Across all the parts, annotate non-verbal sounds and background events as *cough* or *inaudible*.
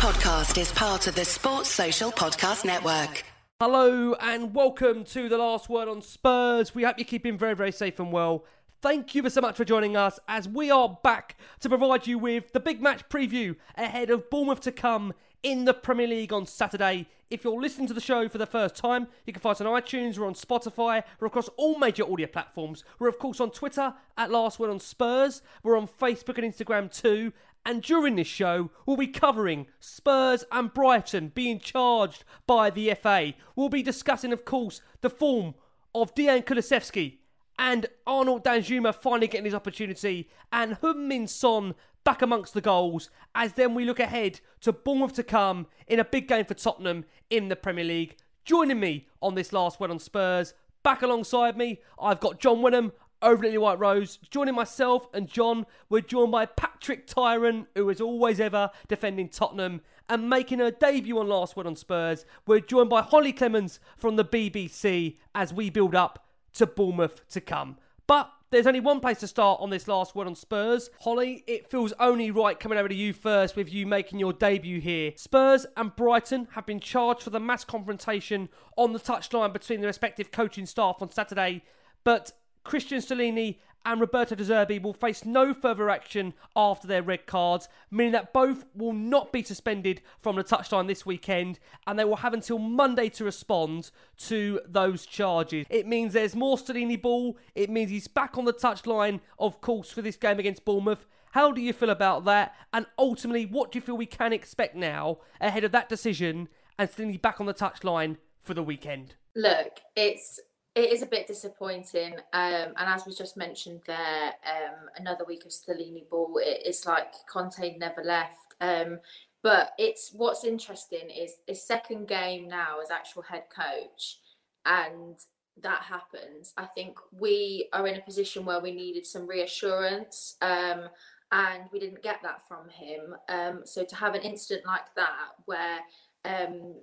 podcast is part of the Sports Social Podcast Network. Hello and welcome to the last word on Spurs. We hope you're keeping very, very safe and well. Thank you so much for joining us as we are back to provide you with the big match preview ahead of Bournemouth to come in the Premier League on Saturday. If you're listening to the show for the first time, you can find us on iTunes, we're on Spotify, we're across all major audio platforms. We're, of course, on Twitter at Last Word on Spurs. We're on Facebook and Instagram too. And during this show, we'll be covering Spurs and Brighton being charged by the FA. We'll be discussing, of course, the form of Dejan Kulusevski and Arnaud Danjuma finally getting his opportunity, and Heung-min Son back amongst the goals. As then we look ahead to Bournemouth to come in a big game for Tottenham in the Premier League. Joining me on this last one on Spurs, back alongside me, I've got John Wenham over at the White Rose. Joining myself and John, we're joined by Patrick Tyrant, who is always ever defending Tottenham and making her debut on Last Word on Spurs. We're joined by Holly Clemens from the BBC as we build up to Bournemouth to come. But there's only one place to start on this last word on Spurs. Holly, it feels only right coming over to you first with you making your debut here. Spurs and Brighton have been charged for the mass confrontation on the touchline between the respective coaching staff on Saturday. But Cristian Stellini and Roberto De Zerbi will face no further action after their red cards, meaning that both will not be suspended from the touchline this weekend and they will have until Monday to respond to those charges. It means there's more Stellini ball, it means he's back on the touchline, of course, for this game against Bournemouth. How do you feel about that? And ultimately, what do you feel we can expect now ahead of that decision and Stellini back on the touchline for the weekend? Look, it's it is a bit disappointing, um, and as was just mentioned there, um, another week of Stellini ball. It, it's like Conte never left. Um, but it's what's interesting is his second game now as actual head coach, and that happens. I think we are in a position where we needed some reassurance, um, and we didn't get that from him. Um, so to have an incident like that where um,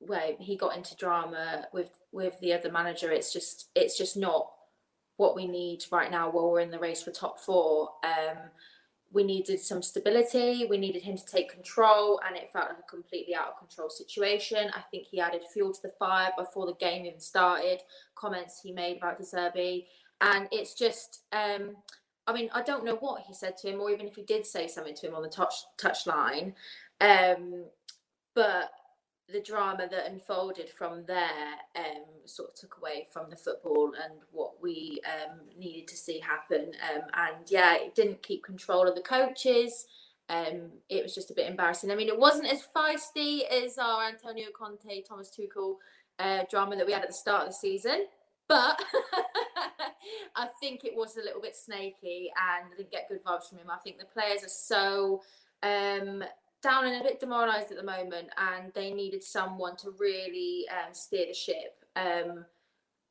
where he got into drama with with the other manager. It's just it's just not what we need right now while we're in the race for top four. Um, we needed some stability. We needed him to take control, and it felt like a completely out of control situation. I think he added fuel to the fire before the game even started. Comments he made about De Zerbi, and it's just. Um, I mean, I don't know what he said to him, or even if he did say something to him on the touch touch line. Um, but the drama that unfolded from there um, sort of took away from the football and what we um, needed to see happen. Um, and yeah, it didn't keep control of the coaches. Um, it was just a bit embarrassing. I mean, it wasn't as feisty as our Antonio Conte, Thomas Tuchel uh, drama that we had at the start of the season. But *laughs* I think it was a little bit snaky and I didn't get good vibes from him. I think the players are so um, down and a bit demoralised at the moment, and they needed someone to really um, steer the ship um,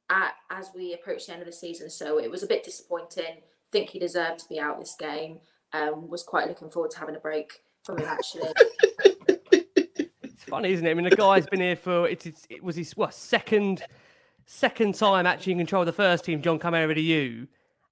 at, as we approach the end of the season. So it was a bit disappointing. Think he deserved to be out this game. Um, was quite looking forward to having a break from him actually. *laughs* it's funny, isn't it? I mean, the guy's been here for it's, it's it was his what second second time actually in control of the first team. John, come over to you,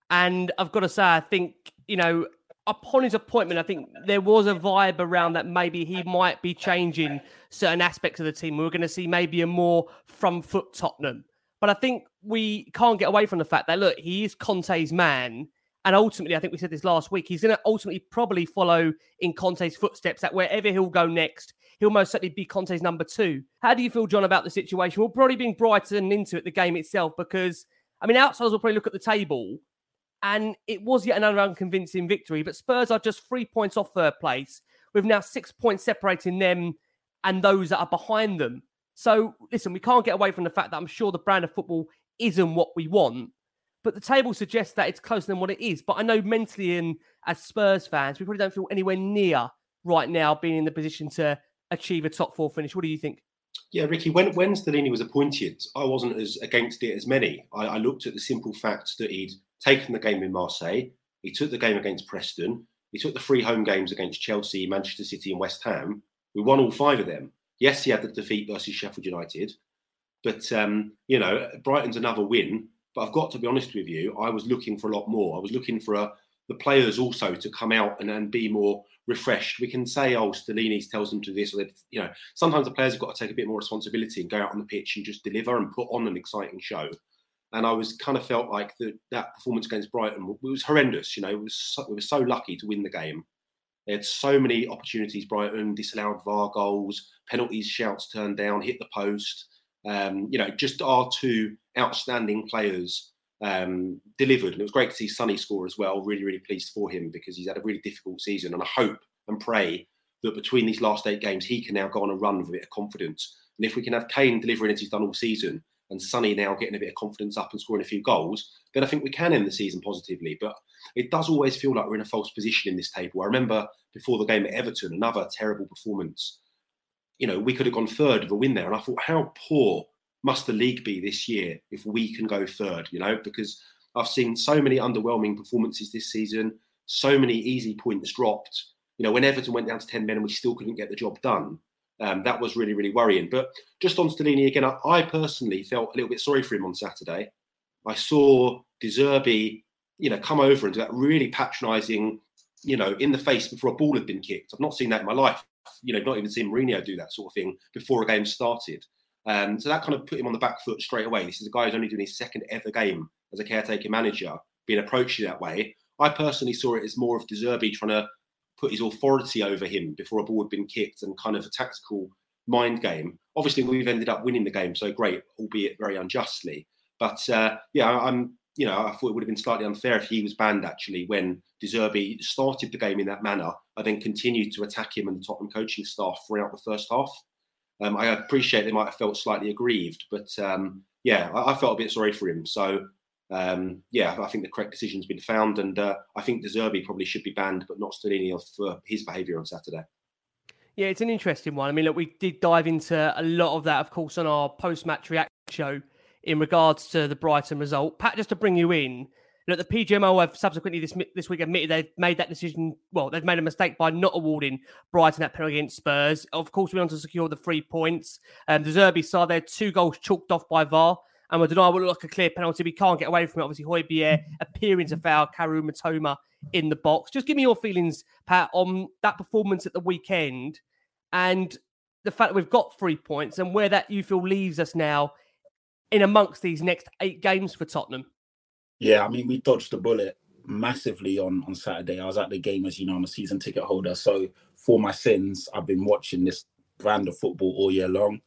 and I've got to say, I think you know upon his appointment, I think there was a vibe around that maybe he might be changing certain aspects of the team. We are going to see maybe a more from foot Tottenham. But I think we can't get away from the fact that, look, he is Conte's man. And ultimately, I think we said this last week, he's going to ultimately probably follow in Conte's footsteps that wherever he'll go next, he'll most certainly be Conte's number two. How do you feel, John, about the situation? We'll probably bring Brighton into it, the game itself, because, I mean, outsiders will probably look at the table and it was yet another unconvincing victory. But Spurs are just three points off third place, with now six points separating them and those that are behind them. So, listen, we can't get away from the fact that I'm sure the brand of football isn't what we want. But the table suggests that it's closer than what it is. But I know mentally, and as Spurs fans, we probably don't feel anywhere near right now being in the position to achieve a top four finish. What do you think? Yeah, Ricky, when, when Stellini was appointed, I wasn't as against it as many. I, I looked at the simple fact that he'd taken the game in Marseille. He took the game against Preston. He took the three home games against Chelsea, Manchester City, and West Ham. We won all five of them. Yes, he had the defeat versus Sheffield United, but um, you know Brighton's another win. But I've got to be honest with you, I was looking for a lot more. I was looking for a the players also to come out and, and be more refreshed. We can say, oh, Stellini tells them to this, or you know, sometimes the players have got to take a bit more responsibility and go out on the pitch and just deliver and put on an exciting show. And I was kind of felt like the, that performance against Brighton was horrendous. You know, it was so, we were so lucky to win the game. They had so many opportunities. Brighton disallowed VAR goals, penalties, shouts turned down, hit the post. Um, you know, just our two outstanding players um, delivered. And it was great to see Sonny score as well. Really, really pleased for him because he's had a really difficult season. And I hope and pray that between these last eight games, he can now go on a run with a bit of confidence. And if we can have Kane delivering as he's done all season and Sonny now getting a bit of confidence up and scoring a few goals, then I think we can end the season positively. But it does always feel like we're in a false position in this table. I remember before the game at Everton, another terrible performance. You know, we could have gone third with a win there. And I thought, how poor must the league be this year if we can go third? You know, because I've seen so many underwhelming performances this season, so many easy points dropped. You know, when Everton went down to 10 men and we still couldn't get the job done, um, that was really, really worrying. But just on Stellini again, I, I, personally felt a little bit sorry for him on Saturday. I saw De Zerbi, you know, come over and do that really patronising, you know, in the face before a ball had been kicked. I've not seen that in my life. You know, not even seen Mourinho do that sort of thing before a game started. Um, so that kind of put him on the back foot straight away. This is a guy who's only doing his second ever game as a caretaker manager, being approached that way. I personally saw it as more of De Zerbi trying to put his authority over him before a ball had been kicked and kind of a tactical mind game. Obviously, we've ended up winning the game, so great, albeit very unjustly. But uh, yeah, I'm you know I thought it would have been slightly unfair if he was banned actually when De Zerbi started the game in that manner and then continued to attack him and the Tottenham coaching staff throughout the first half. Um, I appreciate they might have felt slightly aggrieved, but um, yeah, I, I, felt a bit sorry for him. So um, yeah, I think the correct decision's been found, and uh, I think De Zerbi probably should be banned, but not Stellini for his behaviour on Saturday. Yeah, it's an interesting one. I mean, look, we did dive into a lot of that, of course, on our post-match reaction show in regards to the Brighton result. Pat, just to bring you in, Look, the PGMO have subsequently this this week admitted they've made that decision. Well, they've made a mistake by not awarding Brighton that penalty against Spurs. Of course, we want to secure the three points. Um, De Zerbi saw their two goals chalked off by VAR. And we deny will look like a clear penalty. We can't get away from it. Obviously, Højbjerg appearing to foul Kaoru Mitoma in the box. Just give me your feelings, Pat, on that performance at the weekend and the fact that we've got three points and where that you feel leaves us now in amongst these next eight games for Tottenham. Yeah, I mean, we dodged the bullet massively on on Saturday. I was at the game, as you know, I'm a season ticket holder. So for my sins, I've been watching this brand of football all year long,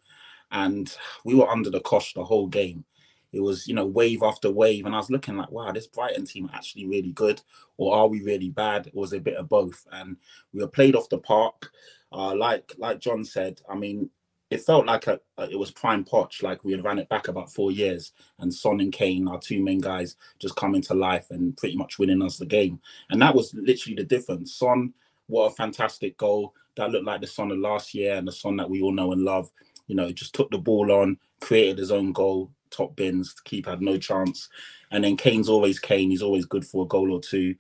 and we were under the cosh the whole game. It was, you know, wave after wave, and I was looking like, wow, this Brighton team actually really good, or are we really bad? It was a bit of both, and we were played off the park. Uh, like like John said, I mean, it felt like a, a, it was prime Poch, like we had ran it back about four years, and Son and Kane, our two main guys, just coming to life and pretty much winning us the game. And that was literally the difference. Son, what a fantastic goal! That looked like the Son of last year and the Son that we all know and love. You know, just took the ball on, created his own goal, top bins. The keeper had no chance, and then Kane's always Kane. He's always good for a goal or two.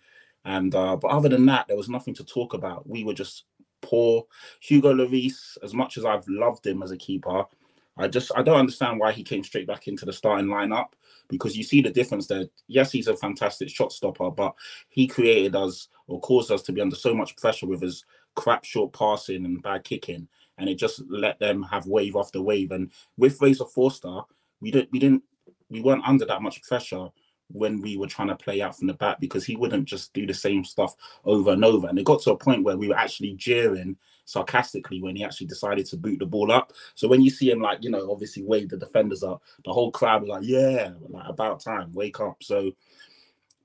And uh, but other than that, there was nothing to talk about. We were just poor. Hugo Lloris, as much as I've loved him as a keeper, I just I don't understand why he came straight back into the starting lineup because you see the difference there. Yes, he's a fantastic shot stopper, but he created us or caused us to be under so much pressure with his crap short passing and bad kicking, and it just let them have wave after wave. And with Fraser Forster, we didn't we didn't we weren't under that much pressure when we were trying to play out from the back because he wouldn't just do the same stuff over and over. And it got to a point where we were actually jeering sarcastically when he actually decided to boot the ball up. So when you see him like, you know, obviously wave the defenders up, the whole crowd was like, yeah, like about time, wake up. So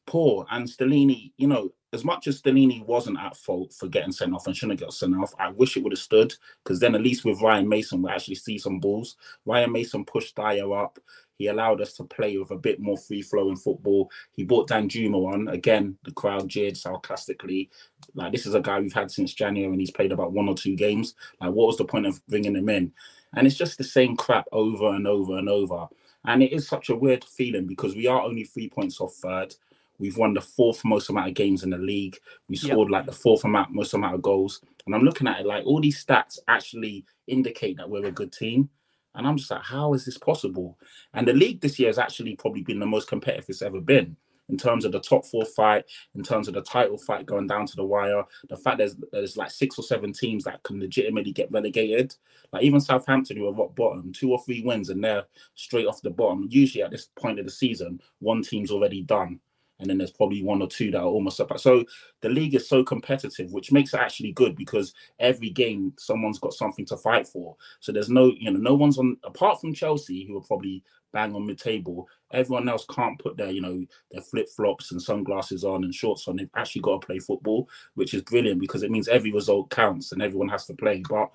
poor. And Stellini, you know, as much as Stellini wasn't at fault for getting sent off and shouldn't have got sent off, I wish it would have stood because then at least with Ryan Mason, we actually see some balls. Ryan Mason pushed Dier up. He allowed us to play with a bit more free flowing football. He brought Danjuma on. Again, the crowd jeered sarcastically. Like, this is a guy we've had since January and he's played about one or two games. Like, what was the point of bringing him in? And it's just the same crap over and over and over. And it is such a weird feeling because we are only three points off third. We've won the fourth most amount of games in the league. We scored yep. like the fourth amount, most amount of goals. And I'm looking at it like all these stats actually indicate that we're a good team. And I'm just like, how is this possible? And the league this year has actually probably been the most competitive it's ever been. in terms of the top four fight, in terms of the title fight going down to the wire, the fact there's there's like six or seven teams that can legitimately get relegated. Like even Southampton, who are rock bottom, two or three wins and they're straight off the bottom. Usually at this point of the season, one team's already done and then there's probably one or two that are almost up. So the league is so competitive, which makes it actually good because every game someone's got something to fight for. So there's no, you know, no one's on apart from Chelsea, who are probably bang on mid-table. Everyone else can't put their, you know, their flip-flops and sunglasses on and shorts on. They've actually got to play football, which is brilliant because it means every result counts and everyone has to play. But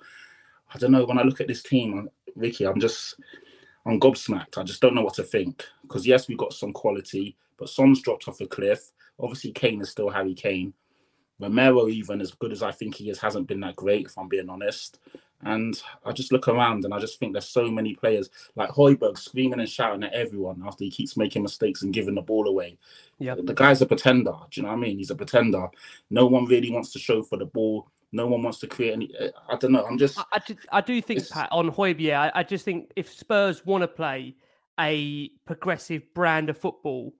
I don't know. When I look at this team, Ricky, I'm just I'm gobsmacked. I just don't know what to think. Because yes, we've got some quality, but Son's dropped off a cliff. Obviously, Kane is still Harry Kane. Romero, even as good as I think he is, hasn't been that great, if I'm being honest. And I just look around and I just think there's so many players like Højbjerg screaming and shouting at everyone after he keeps making mistakes and giving the ball away. Yeah, the guy's a pretender. Do you know what I mean? He's a pretender. No one really wants to show for the ball. No one wants to create any. I don't know. I'm just. I, I, I do think Pat on Højbjerg. I, I just think if Spurs want to play a progressive brand of football,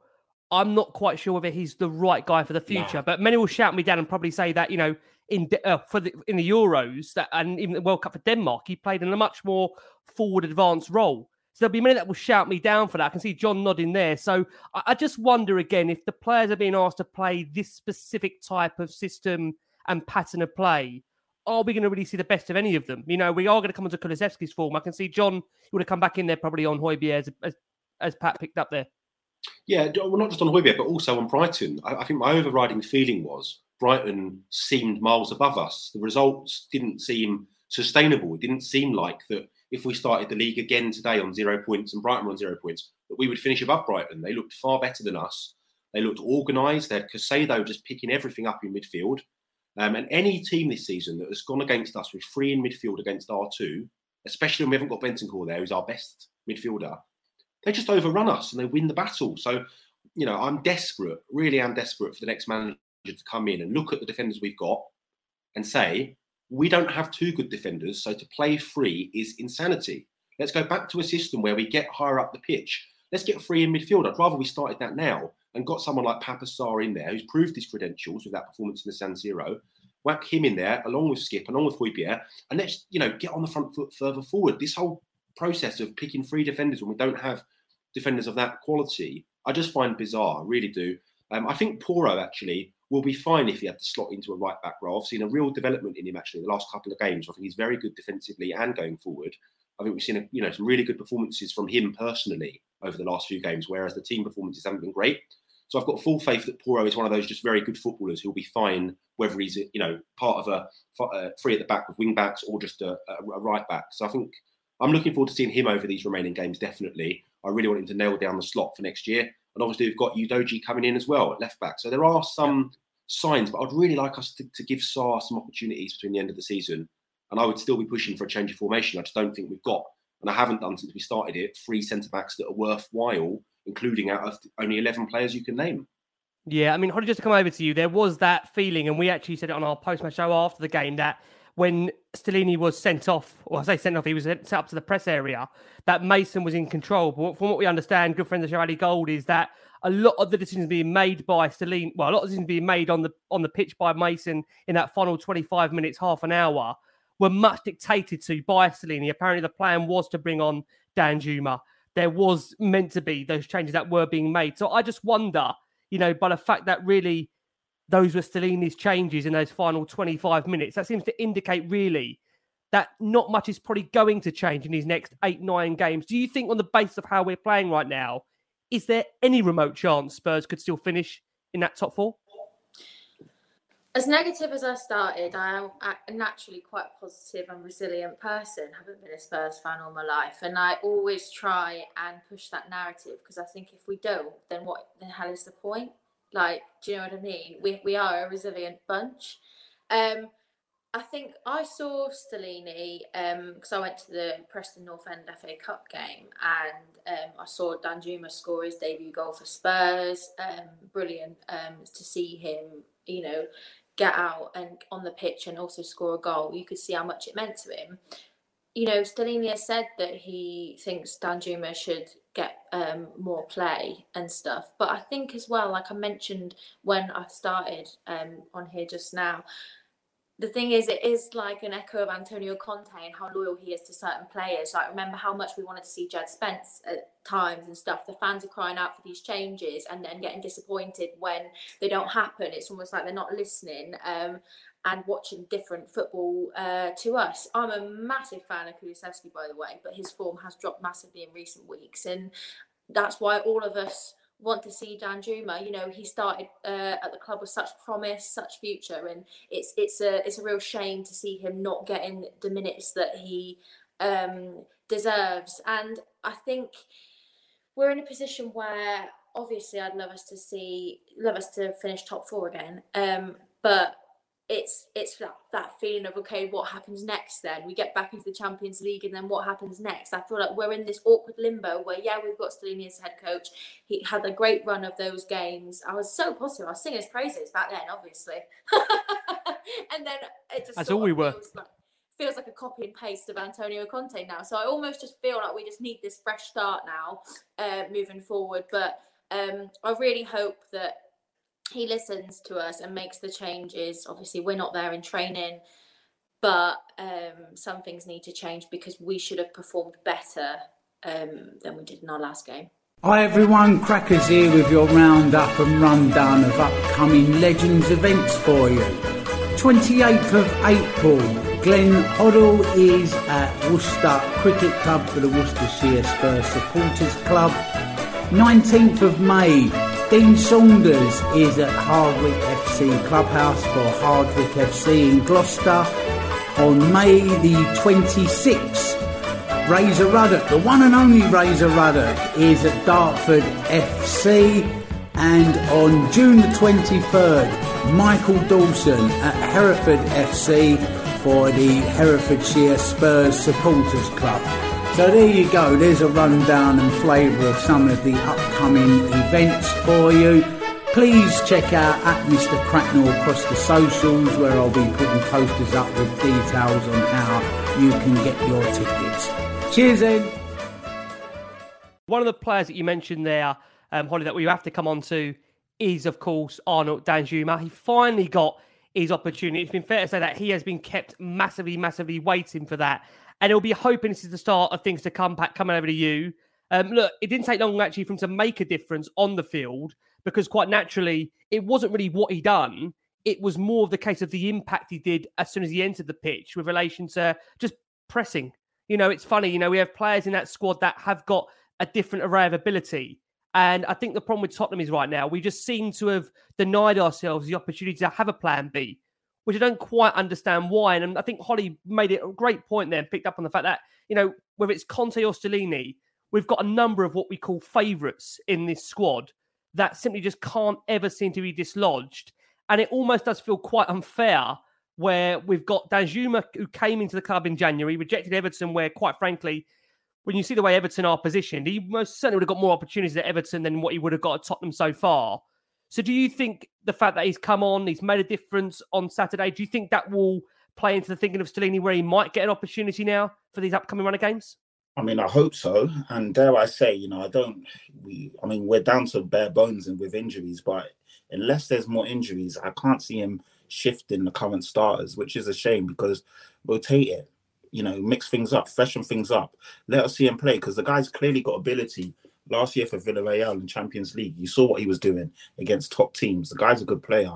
I'm not quite sure whether he's the right guy for the future. Nah. But many will shout me down and probably say that you know in uh, for the in the Euros that and even the World Cup for Denmark, he played in a much more forward advanced role. So there'll be many that will shout me down for that. I can see John nodding there. So I, I just wonder again if the players are being asked to play this specific type of system and pattern of play, are we going to really see the best of any of them? You know, we are going to come into Kulusevski's form. I can see John would have come back in there probably on Højbjerg as, as, as Pat picked up there. Yeah, well, not just on Højbjerg, but also on Brighton. I, I, think my overriding feeling was Brighton seemed miles above us. The results didn't seem sustainable. It didn't seem like that if we started the league again today on zero points and Brighton on zero points, that we would finish above Brighton. They looked far better than us. They looked organised. They had Caicedo just picking everything up in midfield. Um, and any team this season that has gone against us with three in midfield against R2, especially when we haven't got Bentancur there, who's our best midfielder, they just overrun us and they win the battle. So, you know, I'm desperate, really am desperate for the next manager to come in and look at the defenders we've got and say, we don't have two good defenders, so to play free is insanity. Let's go back to a system where we get higher up the pitch. Let's get free in midfield. I'd rather we started that now and got someone like Pape Sarr in there who's proved his credentials with that performance in the San Siro. Whack him in there along with Skip, along with Højbjerg, and let's you know get on the front foot further forward. This whole process of picking three defenders when we don't have defenders of that quality, I just find bizarre. I really do. Um, I think Porro actually will be fine if he had to slot into a right back role. I've seen a real development in him actually in the last couple of games. I think he's very good defensively and going forward. I think we've seen a, you know some really good performances from him personally over the last few games, whereas the team performances haven't been great. So I've got full faith that Porro is one of those just very good footballers who'll be fine whether he's you know part of a, a three at the back with wing backs or just a, a, right back. So I think I'm looking forward to seeing him over these remaining games. Definitely, I really want him to nail down the slot for next year. And obviously we've got Udogie coming in as well at left back. So there are some signs, but I'd really like us to, to give Sarr some opportunities between the end of the season. And I would still be pushing for a change of formation. I just don't think we've got, and I haven't done since we started it, three centre backs that are worthwhile, including out of only 11 players you can name. Yeah, I mean, Holly, just to come over to you, there was that feeling, and we actually said it on our post match show after the game that when Stellini was sent off, or I say sent off, he was sent up to the press area, that Mason was in control. But from what we understand, good friend of Charlie Gold is that a lot of the decisions being made by Stellini, well, a lot of decisions being made on the on the pitch by Mason in that final 25 minutes, half an hour, were much dictated to by Stellini. Apparently, the plan was to bring on Dan Danjuma. There was meant to be those changes that were being made. So I just wonder you know, by the fact that really those were Stellini's changes in those final 25 minutes, that seems to indicate really that not much is probably going to change in these next eight, nine games. Do you think, on the basis of how we're playing right now, is there any remote chance Spurs could still finish in that top four? As negative as I started, I am naturally quite a positive and resilient person. I haven't been a Spurs fan all my life, and I always try and push that narrative because I think if we don't, then what the hell is the point? Like, do you know what I mean? We we are a resilient bunch. Um, I think I saw Stellini because um, I went to the Preston North End FA Cup game and um, I saw Danjuma score his debut goal for Spurs. Um, brilliant um, to see him, you know, get out and on the pitch and also score a goal. You could see how much it meant to him. You know, Stellini has said that he thinks Danjuma should get um, more play and stuff. But I think as well, like I mentioned when I started um, on here just now, the thing is, it is like an echo of Antonio Conte and how loyal he is to certain players. Like, remember how much we wanted to see Jed Spence at times and stuff. The fans are crying out for these changes and then getting disappointed when they don't happen. It's almost like they're not listening um, and watching different football uh, to us. I'm a massive fan of Kulusevski, by the way, but his form has dropped massively in recent weeks. And that's why all of us want to see Danjuma. You know, he started uh, at the club with such promise, such future, and it's it's a it's a real shame to see him not getting the minutes that he um, deserves. And I think we're in a position where obviously I'd love us to see love us to finish top four again, um, but it's it's that, that feeling of okay what happens next then? We get back into the champions league and then what happens next? I feel like we're in this awkward limbo where yeah we've got Stellini as head coach. He had a great run of those games. I was so positive. I was singing his praises back then obviously. *laughs* And then it just that's all we were. like, feels like a copy and paste of Antonio Conte now. So I almost just feel like we just need this fresh start now, uh, moving forward. But um, I really hope that he listens to us and makes the changes. Obviously, we're not there in training, but um, some things need to change because we should have performed better um, than we did in our last game. Hi everyone, Crackers here with your roundup and rundown of upcoming Legends events for you. 28th of April, Glenn Hoddle is at Worcester Cricket Club for the Worcestershire Spurs Supporters Club. 19th of May, Dean Saunders is at Hardwick FC Clubhouse for Hardwick FC in Gloucester on May the 26th. Razor Ruddock, the one and only Razor Ruddock, is at Dartford FC. And on June the 23rd, Michael Dawson at Hereford FC for the Herefordshire Spurs Supporters Club. So there you go, there's a rundown and flavour of some of the upcoming events for you. Please check out at Mr. Cracknell across the socials where I'll be putting posters up with details on how you can get your tickets. Cheers, Ed. One of the players that you mentioned there, um, Holly, that we have to come on to is, of course, Arnaud Danjuma. He finally got his opportunity. It's been fair to say that he has been kept massively, massively waiting for that and he'll be hoping this is the start of things to come back coming over to you. Um, look, it didn't take long actually for him to make a difference on the field because quite naturally it wasn't really what he done. It was more of the case of the impact he did as soon as he entered the pitch with relation to just pressing. You know, it's funny. You know, we have players in that squad that have got a different array of ability. And I think the problem with Tottenham is right now, we just seem to have denied ourselves the opportunity to have a plan B which I don't quite understand why. And I think Holly made it a great point there picked up on the fact that, you know, whether it's Conte or Stellini, we've got a number of what we call favourites in this squad that simply just can't ever seem to be dislodged. And it almost does feel quite unfair where we've got Danjuma, who came into the club in January, rejected Everton, where quite frankly, when you see the way Everton are positioned, he most certainly would have got more opportunities at Everton than what he would have got at Tottenham so far. So do you think the fact that he's come on, he's made a difference on Saturday, do you think that will play into the thinking of Stellini where he might get an opportunity now for these upcoming run of games? I mean, I hope so. And dare I say, you know, I don't. We, I mean, we're down to bare bones and with injuries, but unless there's more injuries, I can't see him shifting the current starters, which is a shame because rotate it, you know, mix things up, freshen things up. Let us see him play because the guy's clearly got ability last year for Villarreal in Champions League. You saw what he was doing against top teams. The guy's a good player,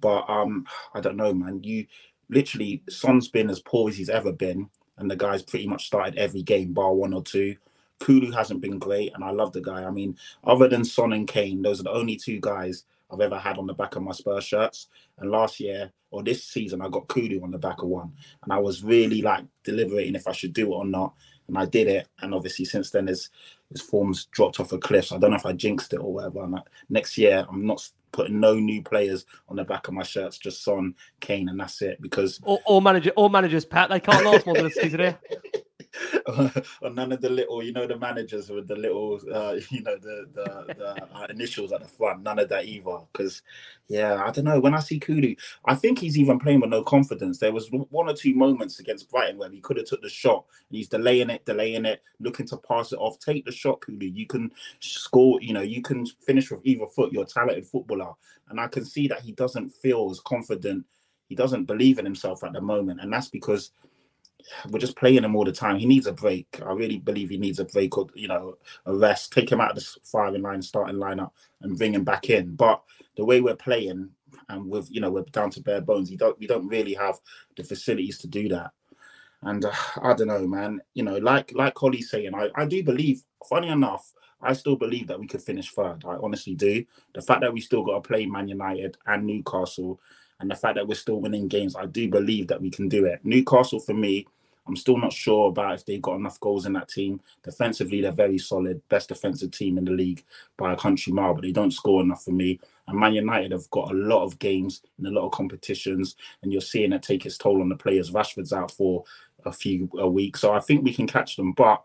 but um, I don't know, man. You literally Son's been as poor as he's ever been, and the guy's pretty much started every game bar one or two. Kulu hasn't been great, and I love the guy. I mean, other than Son and Kane, those are the only two guys I've ever had on the back of my Spurs shirts. And last year or this season, I got Kulu on the back of one, and I was really like deliberating if I should do it or not and I did it. And obviously, since then, his his form's dropped off a cliff. So I don't know if I jinxed it or whatever. And next year, I'm not putting no new players on the back of my shirts, just Son, Kane, and that's it. Because all, all manager, all managers, Pat, they can't last more than a season here. *laughs* *laughs* or none of the little, you know, the managers with the little, uh, *laughs* you know, the the, the uh, initials at the front. None of that either. Because, yeah, I don't know. When I see Kulu, I think he's even playing with no confidence. There was one or two moments against Brighton where he could have took the shot. And he's delaying it, delaying it, looking to pass it off. Take the shot, Kulu. You can score. You know, you can finish with either foot. You're a talented footballer, and I can see that he doesn't feel as confident. He doesn't believe in himself at the moment, and that's because we're just playing him all the time. He needs a break. I really believe he needs a break or you know a rest. Take him out of the firing line, starting lineup, and bring him back in. But the way we're playing, and with you know we're down to bare bones. You don't we don't really have the facilities to do that. And uh, I don't know, man. You know, like like Holly's saying, I, I do believe. Funny enough, I still believe that we could finish third. I honestly do. The fact that we still got to play Man United and Newcastle, and the fact that we're still winning games, I do believe that we can do it. Newcastle, for me, I'm still not sure about if they've got enough goals in that team. Defensively, they're very solid, best defensive team in the league by a country mile, but they don't score enough for me. And Man United have got a lot of games and a lot of competitions, and you're seeing it take its toll on the players. Rashford's out for a few a week, so I think we can catch them. But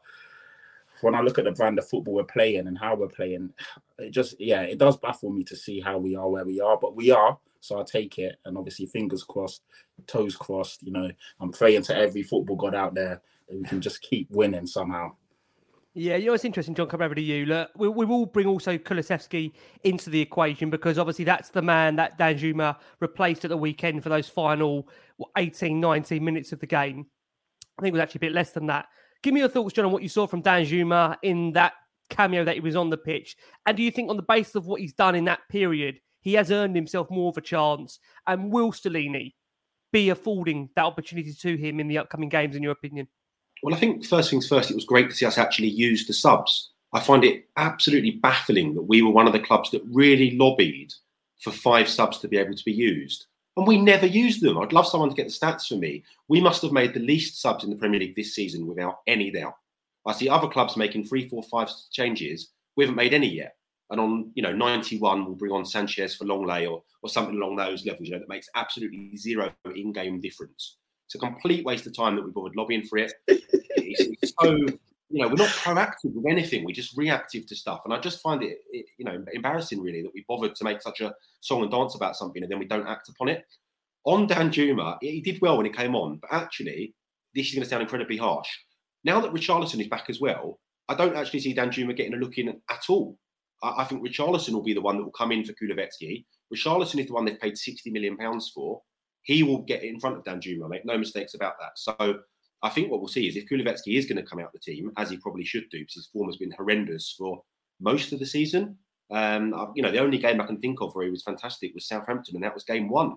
when I look at the brand of football we're playing and how we're playing, it just yeah, it does baffle me to see how we are where we are. But we are, so I take it, and obviously fingers crossed, toes crossed. You know, I'm praying to every football god out there that we can just keep winning somehow. Yeah, you know it's interesting, John. Come over to you. Look, we, we will bring also Kulusevski into the equation because obviously that's the man that Dan Danjuma replaced at the weekend for those final 18, 19 minutes of the game. I think it was actually a bit less than that. Give me your thoughts, John, on what you saw from Dan Danjuma in that cameo that he was on the pitch. And do you think, on the basis of what he's done in that period, he has earned himself more of a chance? And will Stellini be affording that opportunity to him in the upcoming games, in your opinion? Well, I think first things first, it was great to see us actually use the subs. I find it absolutely baffling that we were one of the clubs that really lobbied for five subs to be able to be used. And we never used them. I'd love someone to get the stats for me. We must have made the least subs in the Premier League this season without any doubt. I see other clubs making three, four, five changes. We haven't made any yet. And on, you know, 91, we'll bring on Sanchez for Lenglet or, or something along those levels, you know, that makes absolutely zero in-game difference. It's a complete waste of time that we bothered lobbying for it. it's, it's so you know we're not proactive with anything we're just reactive to stuff and i just find it, it, you know embarrassing really that we bothered to make such a song and dance about something and then we don't act upon it on Danjuma, he did well when he came on but actually this is going to sound incredibly harsh now that richarlison is back as well i don't actually see Danjuma getting a look in at all i, I think richarlison will be the one that will come in for kulusevski richarlison is the one they've paid 60 million pounds for he will get in front of Danjuma, make no mistakes about that. So I think what we'll see is if Kulusevski is going to come out the team, as he probably should do, because his form has been horrendous for most of the season. Um, you know, the only game I can think of where he was fantastic was Southampton, and that was game one.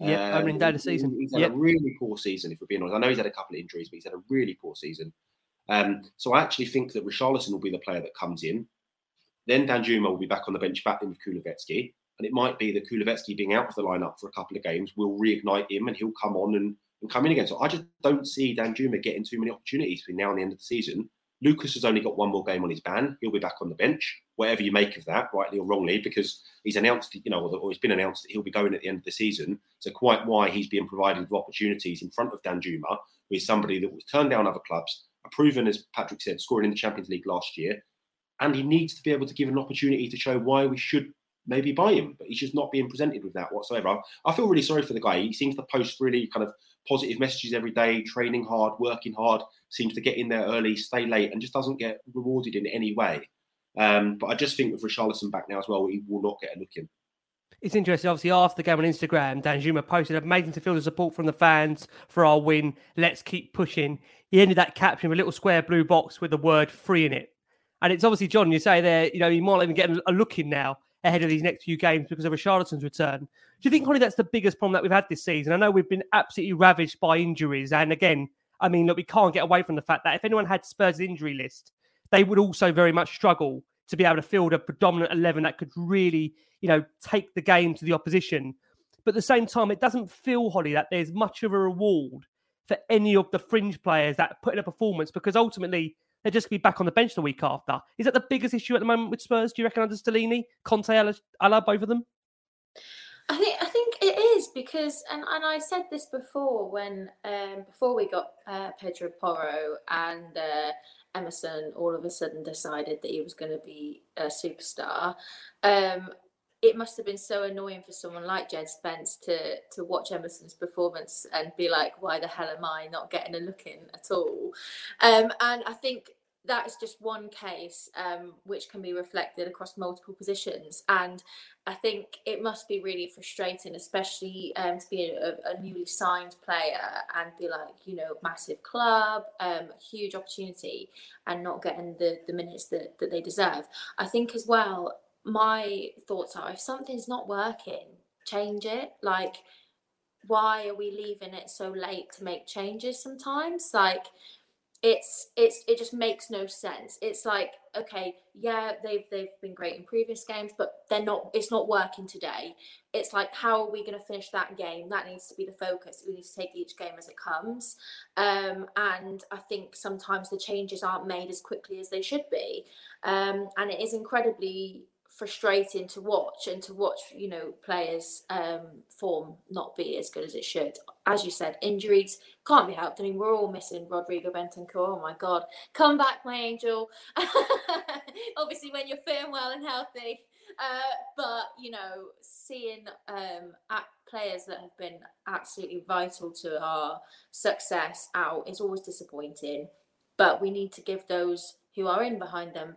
Yeah, um, opening day of the season. He's had yep. a really poor season, if we're being honest. I know he's had a couple of injuries, but he's had a really poor season. Um, so I actually think that Richarlison will be the player that comes in. Then Danjuma will be back on the bench, back in with Kulusevski. And it might be that Kulusevski being out of the lineup for a couple of games will reignite him and he'll come on and, and come in again. So I just don't see Danjuma getting too many opportunities between now and the end of the season. Lucas has only got one more game on his ban. He'll be back on the bench, whatever you make of that, rightly or wrongly, because he's announced, you know, or, it's been announced that he'll be going at the end of the season. So quite why he's being provided with opportunities in front of Danjuma, who is somebody that was turned down other clubs, proven, as Patrick said, scoring in the Champions League last year, and he needs to be able to give an opportunity to show why we should maybe buy him, but he's just not being presented with that whatsoever. I, feel really sorry for the guy. He seems to post really kind of positive messages every day, training hard, working hard, seems to get in there early, stay late, and just doesn't get rewarded in any way. Um, but I just think with Richarlison back now as well, he will not get a look in. It's interesting. Obviously, after the game on Instagram, Danjuma posted, "Amazing to feel the support from the fans for our win. Let's keep pushing." He ended that caption with a little square blue box with the word "free" in it. And it's obviously John. You say there, you know, he might even get a look in now ahead of these next few games because of Richarlison's return. Do you think, Holly, that's the biggest problem that we've had this season? I know we've been absolutely ravaged by injuries. And again, I mean, look, we can't get away from the fact that if anyone had Spurs' injury list, they would also very much struggle to be able to field a predominant 11 that could really, you know, take the game to the opposition. But at the same time, it doesn't feel, Holly, that there's much of a reward for any of the fringe players that put in a performance because ultimately they're just be back on the bench the week after. Is that the biggest issue at the moment with Spurs? Do you reckon under Stellini, Conte, Ala, both of them? I think I think it is because, and, and I said this before when um, before we got uh, Pedro Porro and uh, Emerson all of a sudden decided that he was going to be a superstar. Um, it must have been so annoying for someone like Jed Spence to to watch Emerson's performance and be like, "Why the hell am I not getting a look in at all?" Um, and I think that is just one case um, which can be reflected across multiple positions. And I think it must be really frustrating, especially um, to be a, a, newly signed player and be like, you know, massive club, um, huge opportunity, and not getting the, the minutes that, that they deserve. I think as well, my thoughts are if something's not working, change it. Like, why are we leaving it so late to make changes sometimes? Like, it's it's it just makes no sense. It's like okay, yeah, they've they've been great in previous games, but they're not. It's not working today. It's like how are we going to finish that game? That needs to be the focus. We need to take each game as it comes. Um, and I think sometimes the changes aren't made as quickly as they should be, um, and it is incredibly frustrating to watch and to watch you know players um, form not be as good as it should. As you said injuries can't be helped. I mean we're all missing rodrigo bentancur. Oh my god. Come back my angel. *laughs* Obviously when you're firm well and healthy. Uh, but you know seeing um, players that have been absolutely vital to our success out is always disappointing. But we need to give those who are in behind them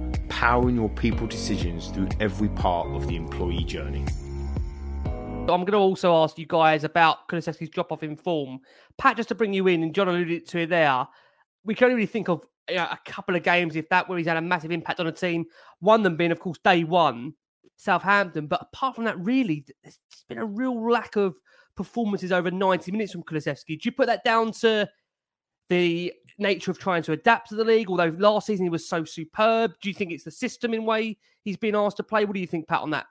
empowering your people decisions through every part of the employee journey. I'm going to also ask you guys about Kulusevski's drop off in form. Pat, just to bring you in, and John alluded to it there, we can only really think of you know, a couple of games, if that, where he's had a massive impact on a team. One of them being, of course, day one, Southampton. But apart from that, really, there's been a real lack of performances over 90 minutes from Kulusevski. Do you put that down to the nature of trying to adapt to the league. Although last season he was so superb, do you think it's the system in way he's been asked to play? What do you think, Pat, on that?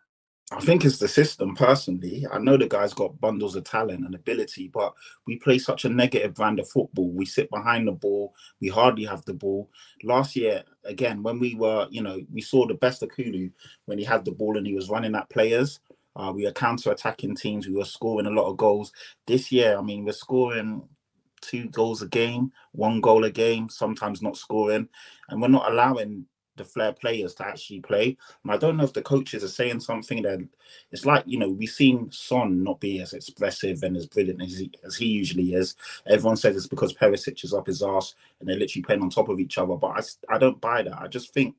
I think it's the system personally. I know the guy's got bundles of talent and ability, but we play such a negative brand of football. We sit behind the ball, we hardly have the ball. Last year, again, when we were, you know, we saw the best of Kulu when he had the ball and he was running at players. Uh, we were counter attacking teams, we were scoring a lot of goals. This year, I mean, we're scoring two goals a game, one goal a game, sometimes not scoring, and we're not allowing the flair players to actually play. And I don't know if the coaches are saying something that it's like, you know, we've seen Son not be as expressive and as brilliant as he, as he usually is. Everyone says it's because Perisic is up his ass and they're literally playing on top of each other. But I, I don't buy that. I just think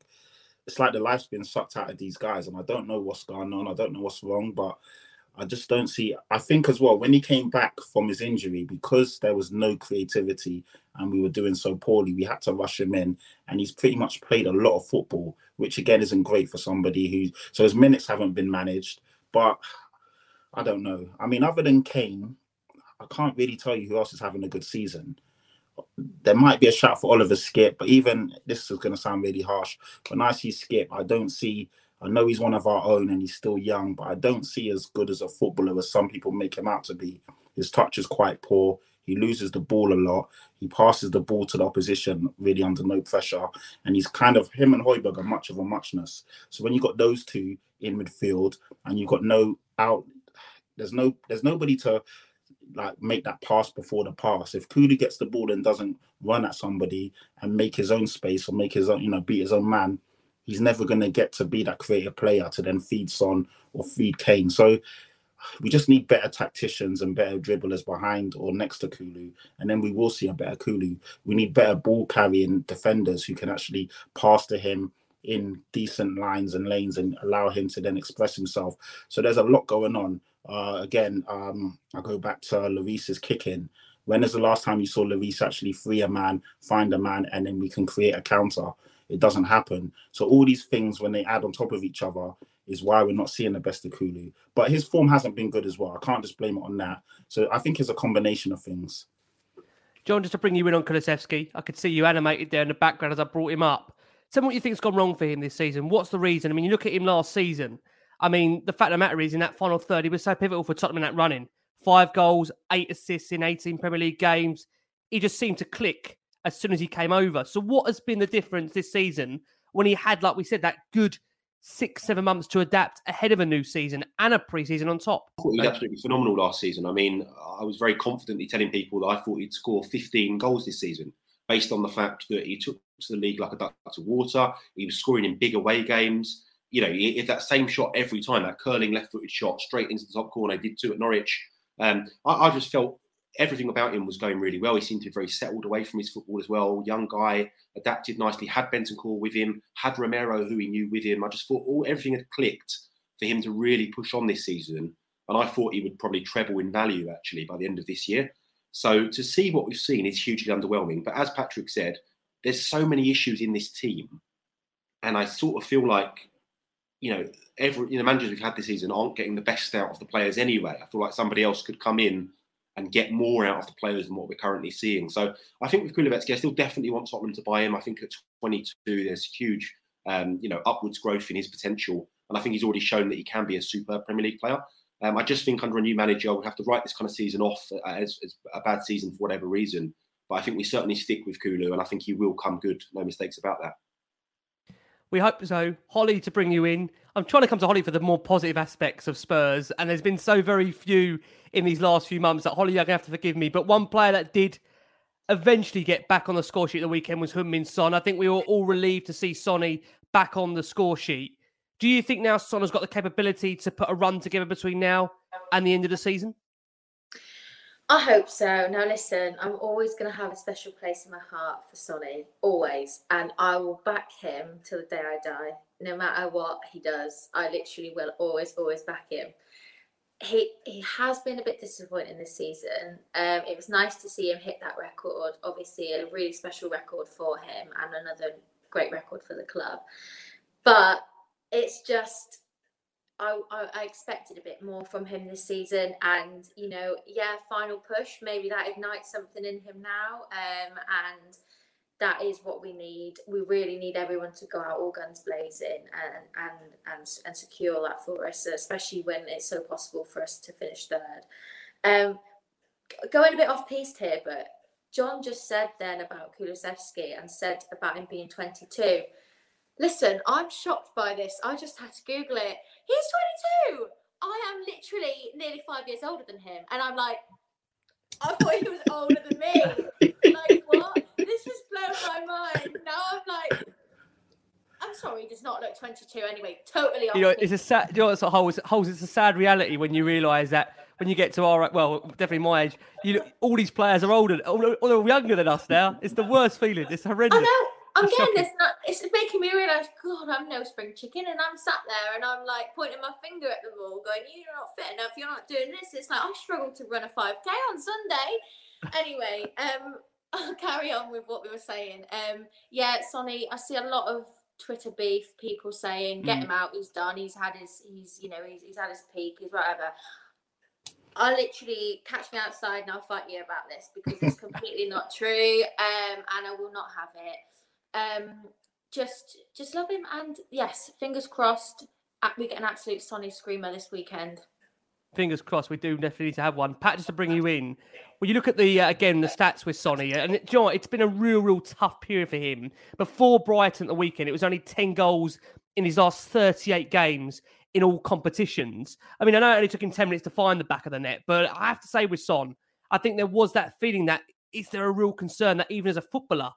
it's like the life's been sucked out of these guys. And I don't know what's going on. I don't know what's wrong. But I just don't see. I think as well when he came back from his injury, because there was no creativity and we were doing so poorly, we had to rush him in, and he's pretty much played a lot of football, which again isn't great for somebody who. So his minutes haven't been managed, but I don't know. I mean, other than Kane, I can't really tell you who else is having a good season. There might be a shout for Oliver Skipp, but even this is going to sound really harsh. When I see Skipp, I don't see I know he's one of our own and he's still young, but I don't see as good as a footballer as some people make him out to be. His touch is quite poor. He loses the ball a lot. He passes the ball to the opposition really under no pressure. And he's kind of him and Højbjerg are much of a muchness. So when you got those two in midfield and you've got no out, there's no there's nobody to like make that pass before the pass. If Kulu gets the ball and doesn't run at somebody and make his own space or make his own, you know, beat his own man, he's never going to get to be that creative player to then feed Son or feed Kane. So we just need better tacticians and better dribblers behind or next to Kulu, and then we will see a better Kulu. We need better ball carrying defenders who can actually pass to him in decent lines and lanes and allow him to then express himself. So there's a lot going on. Uh, again, um, I go back to Lloris's kicking. When is the last time you saw Lloris actually free a man, find a man, and then we can create a counter? It doesn't happen. So all these things, when they add on top of each other, is why we're not seeing the best of Kulu. But his form hasn't been good as well. I can't just blame it on that. So I think it's a combination of things. John, just to bring you in on Kulusevski, I could see you animated there in the background as I brought him up. Tell me what you think's gone wrong for him this season. What's the reason? I mean, you look at him last season. I mean, the fact of the matter is, in that final third, he was so pivotal for Tottenham in that running. Five goals, eight assists in 18 Premier League games. He just seemed to click as soon as he came over. So, what has been the difference this season when he had, like we said, that good six, seven months to adapt ahead of a new season and a preseason on top? I thought he was absolutely phenomenal last season. I mean, I was very confidently telling people that I thought he'd score 15 goals this season based on the fact that he took to the league like a duck to water. He was scoring in big away games. You know, if that same shot every time, that curling left-footed shot straight into the top corner, He did two at Norwich. Um, I, I, just felt everything about him was going really well. He seemed to be very settled away from his football as well. Young guy, adapted nicely. Had Benton Bentancur with him. Had Romero, who he knew with him. I just thought all everything had clicked for him to really push on this season. And I thought he would probably treble in value actually by the end of this year. So to see what we've seen is hugely underwhelming. But as Patrick said, there's so many issues in this team, and I sort of feel like, you know, every you know managers we've had this season aren't getting the best out of the players anyway. I feel like somebody else could come in and get more out of the players than what we're currently seeing. So I think with Kulusevski, I still definitely want Tottenham to buy him. I think at 22, there's huge, um, you know, upwards growth in his potential, and I think he's already shown that he can be a super Premier League player. Um, I just think under a new manager, we'll have to write this kind of season off as, as, a bad season for whatever reason. But I think we certainly stick with Kulu, and I think he will come good. No mistakes about that. We hope so. Holly, to bring you in. I'm trying to come to Holly for the more positive aspects of Spurs, and there's been so very few in these last few months that Holly, you're to have to forgive me. But one player that did eventually get back on the score sheet the weekend was Heung-min Son. I think we were all relieved to see Sonny back on the score sheet. Do you think now Son has got the capability to put a run together between now and the end of the season? I hope so. Now, listen, I'm always going to have a special place in my heart for Sonny, always. And I will back him till the day I die, no matter what he does. I literally will always, always back him. He he has been a bit disappointing this season. Um, it was nice to see him hit that record. Obviously, a really special record for him and another great record for the club. But it's just I, I, I, expected a bit more from him this season, and you know, yeah, final push. Maybe that ignites something in him now, um, and that is what we need. We really need everyone to go out all guns blazing and and and and secure that for us, especially when it's so possible for us to finish third. Um, going a bit off piste here, but John just said then about Kulusevski and said about him being 22 Listen, I'm shocked by this. I just had to Google it. He's 22. I am literally nearly five years older than him. And I'm like, I thought he was older than me. like, *laughs* what? This just blows my mind. Now I'm like, I'm sorry, he does not look 22 anyway. Totally. You know, it's a sad. You know what holds, holds? It's a sad reality when you realise that when you get to our well, definitely my age, you all these players are older, all, all younger than us now. It's the worst feeling. It's horrendous. I know. I'm it's getting this. Not, it's making me realise, God, I'm no spring chicken, and I'm sat there and I'm like pointing my finger at the wall, going, "You're not fit enough. You're not doing this." It's like I struggled to run a 5k on Sunday. *laughs* Anyway, um, *laughs* I'll carry on with what we were saying. Um, yeah, Sonny, I see a lot of Twitter beef. People saying, "Get mm. him out. He's done. He's had his. He's you know he's, he's had his peak. He's whatever." I literally catch me outside and I'll fight you about this because it's *laughs* completely not true. Um, and I will not have it. Um, just just love him, and yes, fingers crossed we get an absolute Sonny screamer this weekend. Fingers crossed, we do definitely need to have one. Pat, just to bring you in, when you look at the uh, again the stats with Sonny, and it, you know, it's been a real, real tough period for him. Before Brighton the weekend, it was only ten goals in his last thirty-eight games in all competitions. I mean, I know it only took him ten minutes to find the back of the net, but I have to say with Son, I think there was that feeling that is there a real concern that even as a footballer,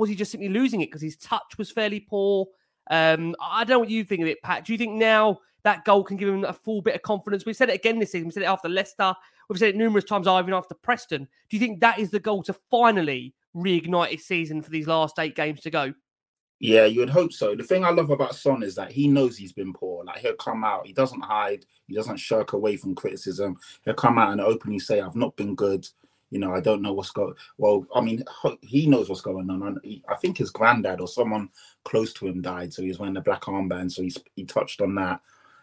was he just simply losing it because his touch was fairly poor? Um, I don't know what you think of it, Pat. Do you think now that goal can give him a full bit of confidence? We've said it again this season. We said it after Leicester. We've said it numerous times, even after Preston. Do you think that is the goal to finally reignite his season for these last eight games to go? Yeah, you would hope so. The thing I love about Son is that he knows he's been poor. Like he'll come out, he doesn't hide, he doesn't shirk away from criticism. He'll come out and openly say, "I've not been good you know, I don't know what's going. Well, I mean, he knows what's going on. I think his granddad or someone close to him died, so he was wearing a black armband. So he's he touched on that.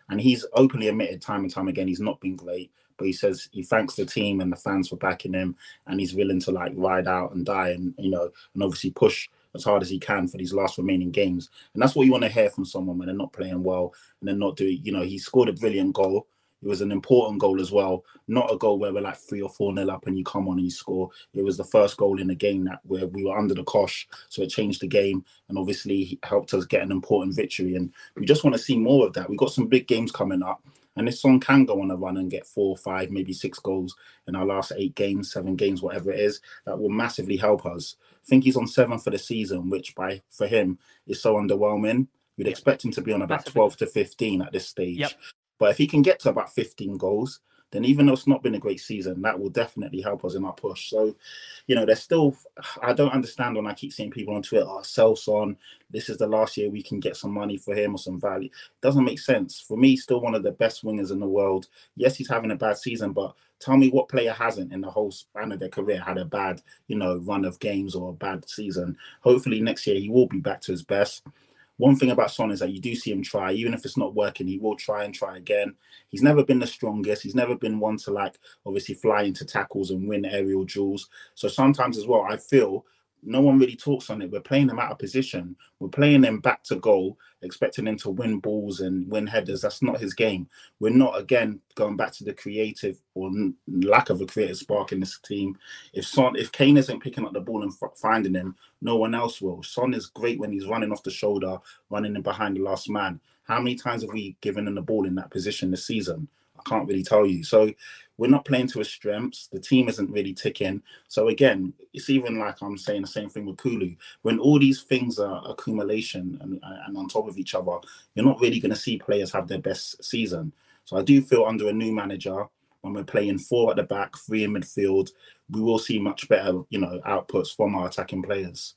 And he's openly admitted time and time again he's not been great, but he says he thanks the team and the fans for backing him, and he's willing to like ride out and die, and you know, and obviously push as hard as he can for these last remaining games. And that's what you want to hear from someone when they're not playing well and they're not doing. You know, he scored a brilliant goal. It was an important goal as well, not a goal where we're like three or four nil up and you come on and you score. It was the first goal in the game that where we were under the cosh, so it changed the game and obviously helped us get an important victory. And we just want to see more of that. We've got some big games coming up, and if Son can go on a run and get four, five, maybe six goals in our last eight games, seven games, whatever it is, that will massively help us. I think he's on seven for the season, which by for him is so underwhelming. We'd expect him to be on about 12 to 15 at this stage. Yep. But if he can get to about 15 goals, then even though it's not been a great season, that will definitely help us in our push. So, you know, there's still, I don't understand when I keep seeing people on Twitter, oh, sell Son, this is the last year we can get some money for him or some value. It doesn't make sense. For me, still one of the best wingers in the world. Yes, he's having a bad season, but tell me what player hasn't in the whole span of their career had a bad, you know, run of games or a bad season. Hopefully next year he will be back to his best one thing about Son is that you do see him try, even if it's not working, he will try and try again. He's never been the strongest. He's never been one to like obviously fly into tackles and win aerial duels. So sometimes as well, I feel no one really talks on it. We're playing them out of position. We're playing them back to goal, expecting him to win balls and win headers. That's not his game. We're not again going back to the creative or lack of a creative spark in this team. If Son, if Kane isn't picking up the ball and finding him, no one else will. Son is great when he's running off the shoulder, running in behind the last man. How many times have we given him the ball in that position this season? I can't really tell you. So we're not playing to his strengths. The team isn't really ticking. So again, it's even like I'm saying the same thing with Kulu. When all these things are accumulation and, and on top of each other, you're not really going to see players have their best season. So I do feel under a new manager, when we're playing four at the back, three in midfield, we will see much better, you know, outputs from our attacking players.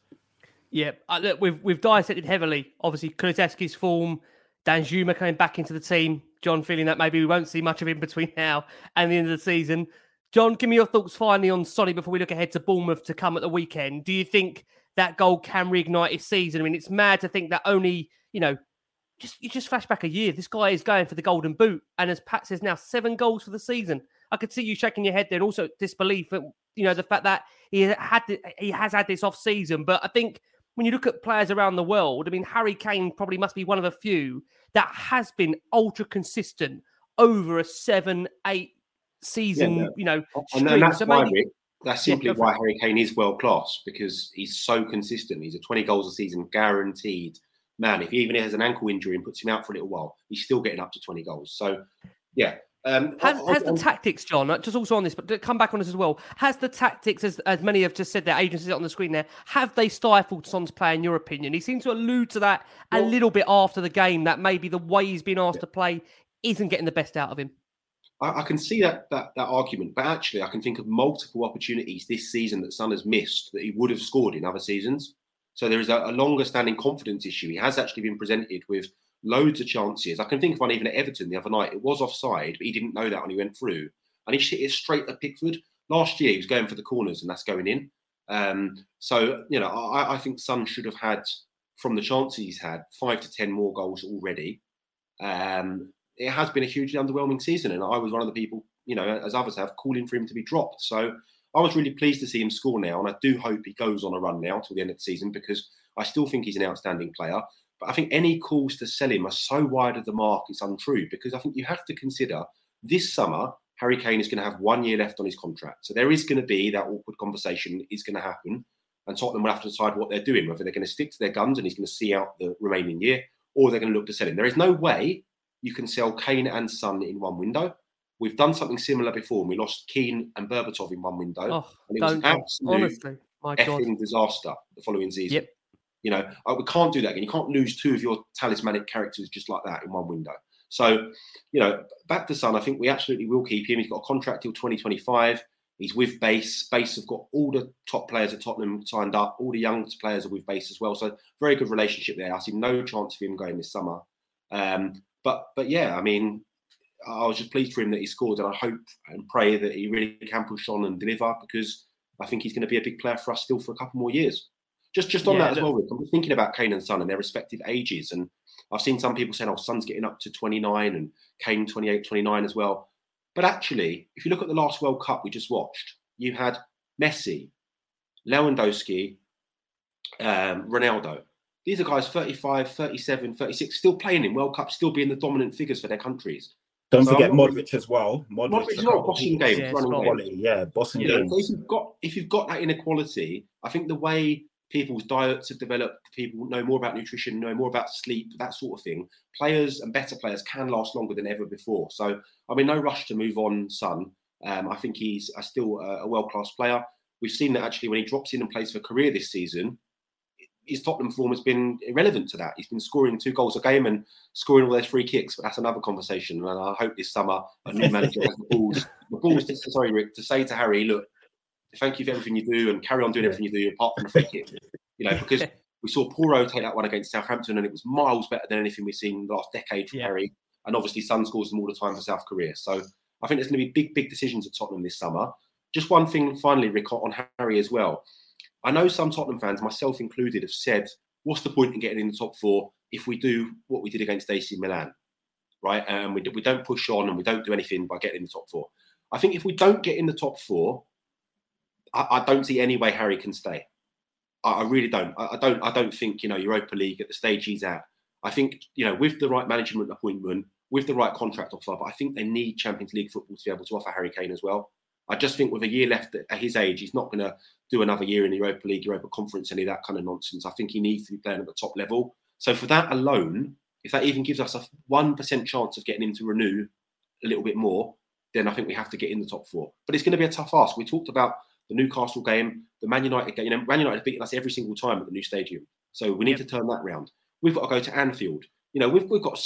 Yeah, uh, look, we've we've dissected heavily. Obviously, Kulusevski's form, Danjuma coming back into the team. John feeling that maybe we won't see much of him between now and the end of the season. John, give me your thoughts finally on Sonny before we look ahead to Bournemouth to come at the weekend. Do you think that goal can reignite his season? I mean, it's mad to think that only, you know, just you just flash back a year. This guy is going for the golden boot, and as Pat says now, seven goals for the season. I could see you shaking your head there, and also disbelief at you know the fact that he had he has had this off season. But I think when you look at players around the world, I mean, Harry Kane probably must be one of the few that has been ultra consistent over a seven, eight season, yeah, you know, and, and that's so why, maybe, Rick, that's simply yeah, why Harry Kane is world class because he's so consistent. He's a 20 goals a season guaranteed man. If he even has an ankle injury and puts him out for a little while, he's still getting up to 20 goals. So, yeah, um, has, has the tactics, John, just also on this, but come back on this as well, has the tactics, as, as many have just said, their agencies on the screen there, have they stifled Son's play, in your opinion? He seems to allude to that well, a little bit after the game, that maybe the way he's been asked yeah. to play isn't getting the best out of him. I, I, can see that, that that argument, but actually, I can think of multiple opportunities this season that Son has missed that he would have scored in other seasons. So there is a, a longer standing confidence issue. He has actually been presented with loads of chances. I can think of one even at Everton the other night. It was offside, but he didn't know that when he went through. And he hit it straight at Pickford. Last year, he was going for the corners, and that's going in. Um, so, you know, I, I, think Son should have had, from the chances he's had, five to 10 more goals already. Um, it has been a hugely underwhelming season. And I was one of the people, you know, as others have, calling for him to be dropped. So I was really pleased to see him score now. And I do hope he goes on a run now till the end of the season because I still think he's an outstanding player. But I think any calls to sell him are so wide of the mark, it's untrue because I think you have to consider this summer, Harry Kane is going to have one year left on his contract. So there is going to be that awkward conversation is going to happen. And Tottenham will have to decide what they're doing, whether they're going to stick to their guns and he's going to see out the remaining year, or they're going to look to sell him. There is no way you can sell Kane and Son in one window. We've done something similar before. And we lost Keane and Berbatov in one window. Oh, and it was absolute honestly, my effing God. disaster the following season. Yep. You know, uh, we can't do that again. You can't lose two of your talismanic characters just like that in one window. So, you know, back to Son, I think we absolutely will keep him. He's got a contract till 2025. He's with base. Base have got all the top players at Tottenham signed up. All the young players are with base as well. So very good relationship there. I see no chance of him going this summer. Um, but but yeah, I mean, I was just pleased for him that he scored, and I hope and pray that he really can push on and deliver because I think he's going to be a big player for us still for a couple more years. Just just on Yeah, that as well, Rick, I'm thinking about Kane and Son and their respective ages. And I've seen some people saying, oh, Son's getting up to 29 and Kane 28, 29 as well. But actually, if you look at the last World Cup we just watched, you had Messi, Lewandowski, um, Ronaldo. These are guys 35, 37, 36, still playing in World Cup, still being the dominant figures for their countries. Don't So forget I'm Modric as well. Modric, Modric a as well, bossing people- games, Yeah, running spot on. games. Quality, yeah, bossing You know, games. so if you've got if you've got that inequality, I think the way people's diets have developed, people know more about nutrition, know more about sleep, that sort of thing. Players and better players can last longer than ever before. So I mean, no rush to move on, Son. Um, I think he's a, still a, a world class player. We've seen that actually when he drops in and plays for Korea this season, his Tottenham form has been irrelevant to that. He's been scoring two goals a game and scoring all those free kicks, but that's another conversation. And I hope this summer a new manager has the balls, the balls to, sorry, Rick, to say to Harry, look, thank you for everything you do and carry on doing everything you do apart from the free. You know, because we saw Porro take that one against Southampton and it was miles better than anything we've seen in the last decade from Yeah. Harry. And obviously, Son scores them all the time for South Korea. So I think there's going to be big, big decisions at Tottenham this summer. Just one thing finally, Rick, on Harry as well. I know some Tottenham fans, myself included, have said, what's the point in getting in the top four if we do what we did against AC Milan, right? And we, we don't push on and we don't do anything by getting in the top four. I think if we don't get in the top four, I, I don't see any way Harry can stay. I, I really don't. I, I don't. I don't think you know Europa League at the stage he's at. I think you know with the right management appointment, with the right contract offer, but I think they need Champions League football to be able to offer Harry Kane as well. I just think with a year left at his age, he's not going to do another year in the Europa League, Europa Conference, any of that kind of nonsense. I think he needs to be playing at the top level. So for that alone, if that even gives us a one percent chance of getting him to renew a little bit more, then I think we have to get in the top four. But it's going to be a tough ask. We talked about the Newcastle game, the Man United game. You know, Man United have beaten us every single time at the new stadium. So we need to turn that round. We've got to go to Anfield. You know, we've, we've got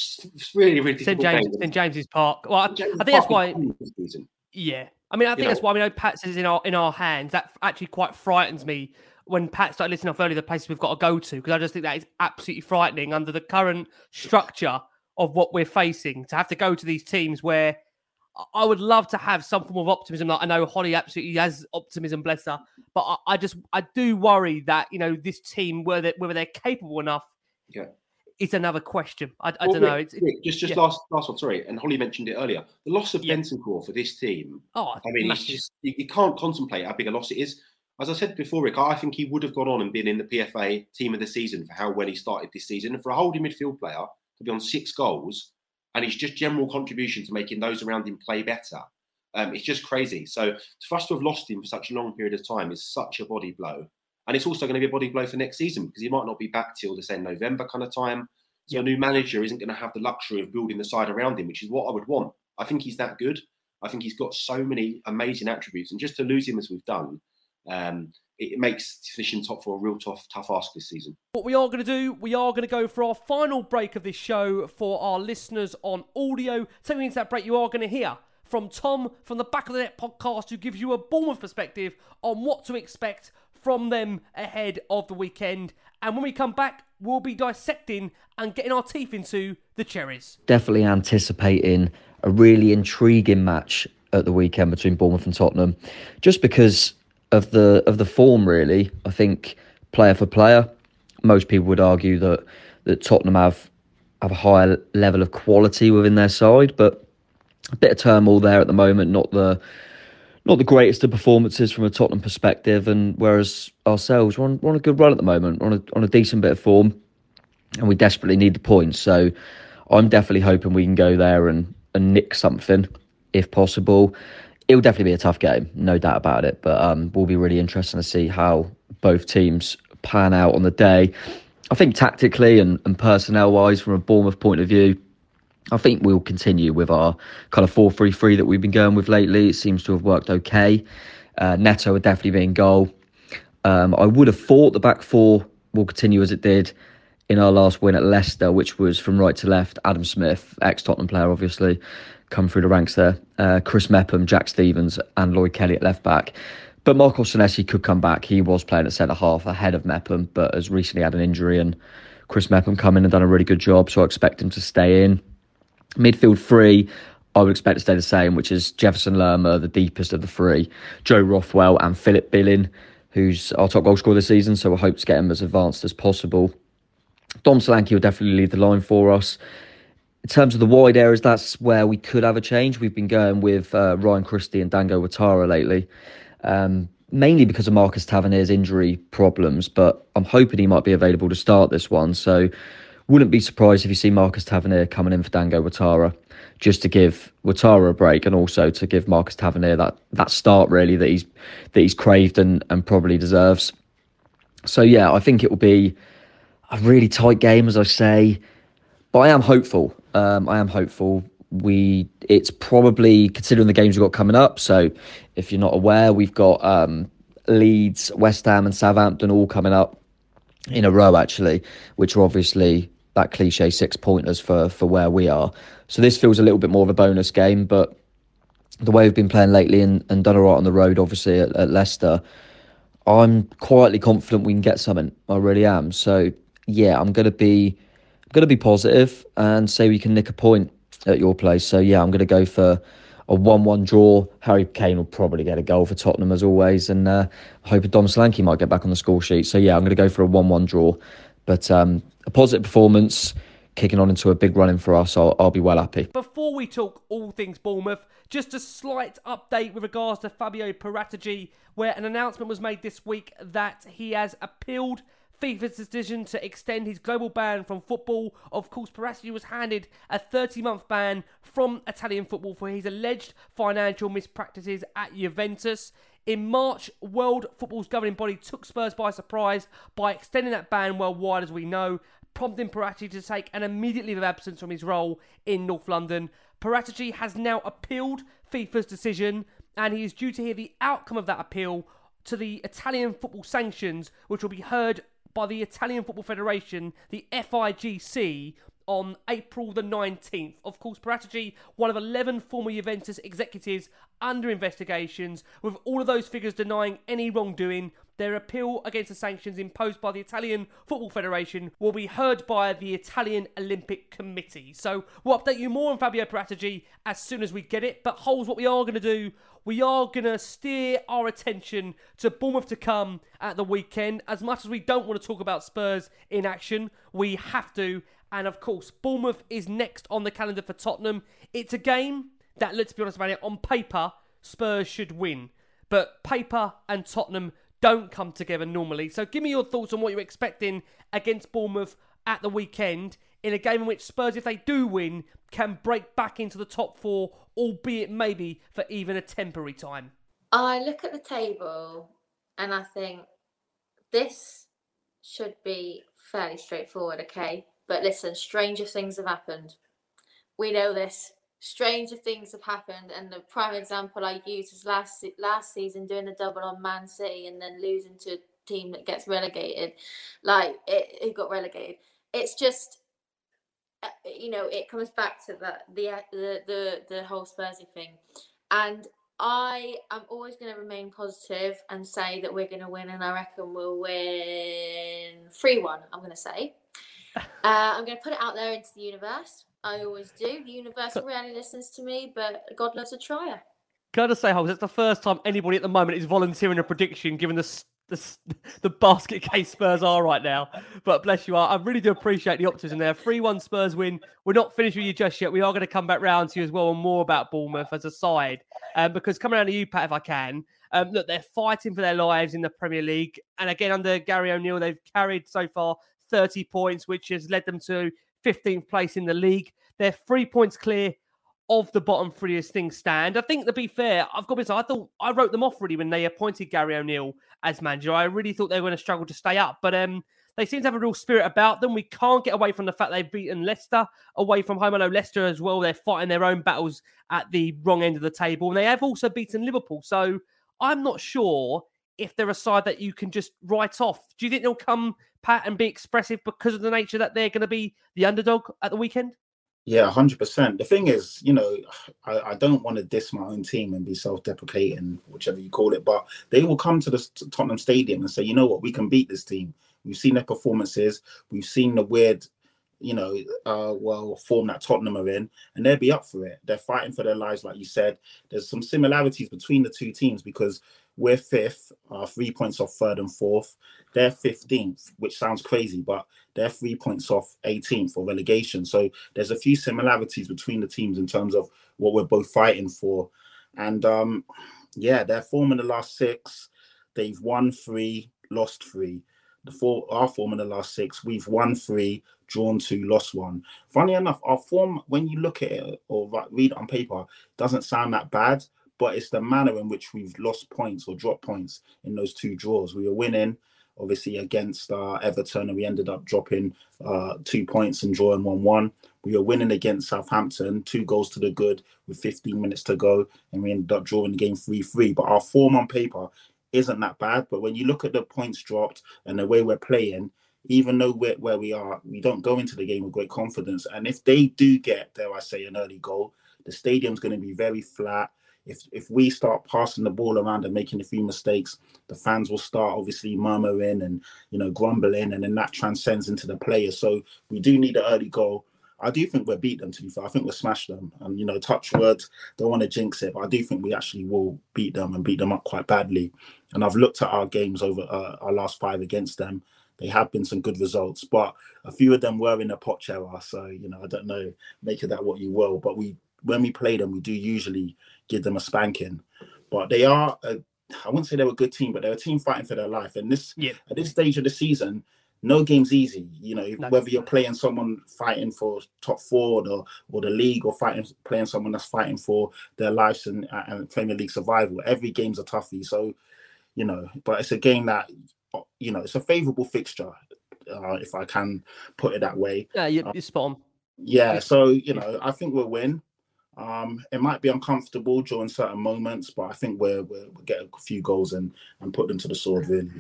really, really St James, games. St James's Park. Well, I, I think that's why. is huge this season. Yeah, I mean, I think You that's know- why we know Pats says in our in our hands. That actually quite frightens me when Pat started listing off earlier the places we've got to go to because I just think that is absolutely frightening under the current structure of what we're facing to have to go to these teams where I- would love to have some form of optimism. Like I know Holly absolutely has optimism, bless her, but I, I just I do worry that you know this team whether whether they're capable enough. Yeah. It's another question. I, I Well, don't know. Rick, It's, Rick, just just yeah. last last one, sorry. And Holly mentioned it earlier. The loss of Yeah. Bentancur for this team. oh, I mean, it's just you, you can't contemplate how big a loss it is. As I said before, Rick, I think he would have gone on and been in the PFA team of the season for how well he started this season. And for a holding midfield player to be on six goals and his just general contribution to making those around him play better, um, it's just crazy. So for us to have lost him for such a long period of time is such a body blow. And it's also going to be a body blow for next season because he might not be back till the same November kind of time. So a new manager isn't going to have the luxury of building the side around him, which is what I would want. I think he's that good. I think he's got so many amazing attributes, and just to lose him as we've done, um, it, it makes finishing top four a real tough, tough ask this season. What we are going to do, we are going to go for our final break of this show for our listeners on audio. Taking into that break, you are going to hear from Tom from the Back of the Net podcast, who gives you a Bournemouth perspective on what to expect from them ahead of the weekend. And when we come back, we'll be dissecting and getting our teeth into the cherries. definitely anticipating a really intriguing match at the weekend between Bournemouth and Tottenham, just because of the of the form. Really, I think player for player, most people would argue that that Tottenham have have a higher level of quality within their side, but a bit of turmoil there at the moment. Not the not the greatest of performances from a Tottenham perspective, and whereas ourselves we're on, we're on a good run at the moment, we're on a on a decent bit of form and we desperately need the points. So I'm definitely hoping we can go there and, and nick something if possible. It'll definitely be a tough game, no doubt about it. But um, will be really interesting to see how both teams pan out on the day. I think tactically and, and personnel wise, from a Bournemouth point of view, I think we'll continue with our kind of 4 3 3 that we've been going with lately. It seems to have worked okay. Uh, Neto would definitely be in goal. Um, I would have thought the back four will continue as it did in our last win at Leicester, which was from right to left. Adam Smith, ex Tottenham player, obviously, come through the ranks there. Uh, Chris Mepham, Jack Stephens, and Lloyd Kelly at left back. But Marco Senesi could come back. He was playing at centre half ahead of Mepham, but has recently had an injury, and Chris Mepham come in and done a really good job, so I expect him to stay in. Midfield three, I would expect to stay the same, which is Jefferson Lerma, the deepest of the three, Joe Rothwell and Philip Billing, who's our top goal scorer this season. So we hope to get him as advanced as possible. Dom Solanke will definitely lead the line for us. In terms of the wide areas, that's where we could have a change. We've been going with uh, Ryan Christie and Dango Ouattara lately, um, mainly because of Marcus Tavernier's injury problems. But I'm hoping he might be available to start this one. So wouldn't be surprised if you see Marcus Tavernier coming in for Dango Ouattara, just to give Ouattara a break and also to give Marcus Tavernier that that start really that he's that he's craved and, and probably deserves. So yeah, I think it will be a really tight game, as I say. But I am hopeful. Um, I am hopeful. We it's probably considering the games we've got coming up. So if you're not aware, we've got um, Leeds, West Ham, and Southampton all coming up in a row actually, which are obviously that cliche six pointers for for where we are. So this feels a little bit more of a bonus game, but the way we've been playing lately and, and done all right on the road, obviously at, at Leicester, I'm quietly confident we can get something. I really am. So yeah, I'm gonna be I'm gonna be positive and say we can nick a point at your place. So yeah, I'm gonna go for a one-one draw. Harry Kane will probably get a goal for Tottenham as always, and uh, I hope Dom Solanke might get back on the score sheet. So yeah, I'm gonna go for a one-one draw, but um, a positive performance. Kicking on into a big running for us, I'll, I'll be well happy. Before we talk all things Bournemouth, just a slight update with regards to Fabio Paratici, where an announcement was made this week that he has appealed FIFA's decision to extend his global ban from football. Of course, Paratici was handed a 30 month ban from Italian football for his alleged financial mispractices at Juventus. In March, World Football's governing body took Spurs by surprise by extending that ban worldwide, as we know, prompting Paratici to take an immediate leave of absence from his role in North London. Paratici has now appealed FIFA's decision, and he is due to hear the outcome of that appeal to the Italian football sanctions, which will be heard by the Italian Football Federation, the FIGC, on April the 19th. Of course, Paratici, one of 11 former Juventus executives under investigations, with all of those figures denying any wrongdoing. Their appeal against the sanctions imposed by the Italian Football Federation will be heard by the Italian Olympic Committee. So we'll update you more on Fabio Paratici as soon as we get it. But Holes, what we are going to do, we are going to steer our attention to Bournemouth to come at the weekend. As much as we don't want to talk about Spurs in action, we have to. And of course, Bournemouth is next on the calendar for Tottenham. It's a game that, let's be honest about it, on paper, Spurs should win. But paper and Tottenham don't come together normally. So give me your thoughts on what you're expecting against Bournemouth at the weekend in a game in which Spurs, if they do win, can break back into the top four, albeit maybe for even a temporary time. I look at the table and I think this should be fairly straightforward, okay? But listen, stranger things have happened. We know this. Stranger things have happened, and the prime example I use is last last season doing a double on Man City and then losing to a team that gets relegated. Like it, it got relegated. It's just uh, you know, it comes back to that the the the the whole Spursy thing, and I am always going to remain positive and say that we're going to win, and I reckon we'll win three one. I'm going to say. *laughs* Uh, I'm going to put it out there into the universe. I always do. The universe rarely listens to me, but God loves a trier. Gotta say, Holmes, it's the first time anybody at the moment is volunteering a prediction, given the the, *laughs* the basket case Spurs are right now. But bless you, I really do appreciate the optimism there. 3 1 Spurs win. We're not finished with you just yet. We are going to come back round to you as well and more about Bournemouth as a side. Um, because coming around to you, Pat, if I can, um, look, they're fighting for their lives in the Premier League. And again, under Gary O'Neill, they've carried so far 30 points, which has led them to 15th place in the league. They're three points clear of the bottom three as things stand. I think to be fair, I've got to say, I thought I wrote them off really when they appointed Gary O'Neill as manager. I really thought they were going to struggle to stay up, but um, they seem to have a real spirit about them. We can't get away from the fact they've beaten Leicester away from home. I know Leicester as well. They're fighting their own battles at the wrong end of the table, and they have also beaten Liverpool. So I'm not sure if they're a side that you can just write off. Do you think they'll come pat and be expressive because of the nature that they're going to be the underdog at the weekend? Yeah, hundred percent. The thing is, you know, *sighs* I, I don't want to diss my own team and be self-deprecating, whichever you call it, but they will come to the Tottenham Stadium and say, you know what, we can beat this team. We've seen their performances. We've seen the weird, you know, uh, well form that Tottenham are in, and they'll be up for it. They're fighting for their lives, like you said. There's some similarities between the two teams because we're fifth, uh, three points off third and fourth. They're 15th, which sounds crazy, but they're three points off 18th for relegation. So there's a few similarities between the teams in terms of what we're both fighting for. And um, yeah, their form in the last six, they've won three, lost three. The four, our form in the last six, we've won three, drawn two, lost one. Funny enough, our form, when you look at it or read it on paper, doesn't sound that bad, but it's the manner in which we've lost points or dropped points in those two draws. We were winning, obviously, against uh, Everton, and we ended up dropping uh, two points and drawing 1 1. We were winning against Southampton, two goals to the good with 15 minutes to go, and we ended up drawing the game 3 3. But our form on paper isn't that bad. But when you look at the points dropped and the way we're playing, even though we're where we are, we don't go into the game with great confidence. And if they do get, dare I say, an early goal, the stadium's going to be very flat. If if we start passing the ball around and making a few mistakes, the fans will start obviously murmuring and you know grumbling, and then that transcends into the players. So we do need an early goal. I do think we'll beat them. To be fair, I think we'll smash them. And you know, touch words, don't want to jinx it, but I do think we actually will beat them and beat them up quite badly. And I've looked at our games over uh, our last five against them, they have been some good results, but a few of them were in a Poch era. So you know, I don't know, make of that what you will. But we, when we play them, we do usually give them a spanking. But they are, a, I wouldn't say they're a good team, but they're a team fighting for their life. And this, yep. at this stage of the season, no game's easy. You know, no. whether you're playing someone fighting for top four or, or the league, or fighting playing someone that's fighting for their lives and, and Premier League survival, every game's a toughie. So, you know, but it's a game that you know, it's a favourable fixture, uh, if I can put it that way. Yeah, you're, you're spot on. Yeah, so you know, I think we'll win. Um, it might be uncomfortable during certain moments, but I think we're, we're we'll get a few goals and and put them to the sword. Really.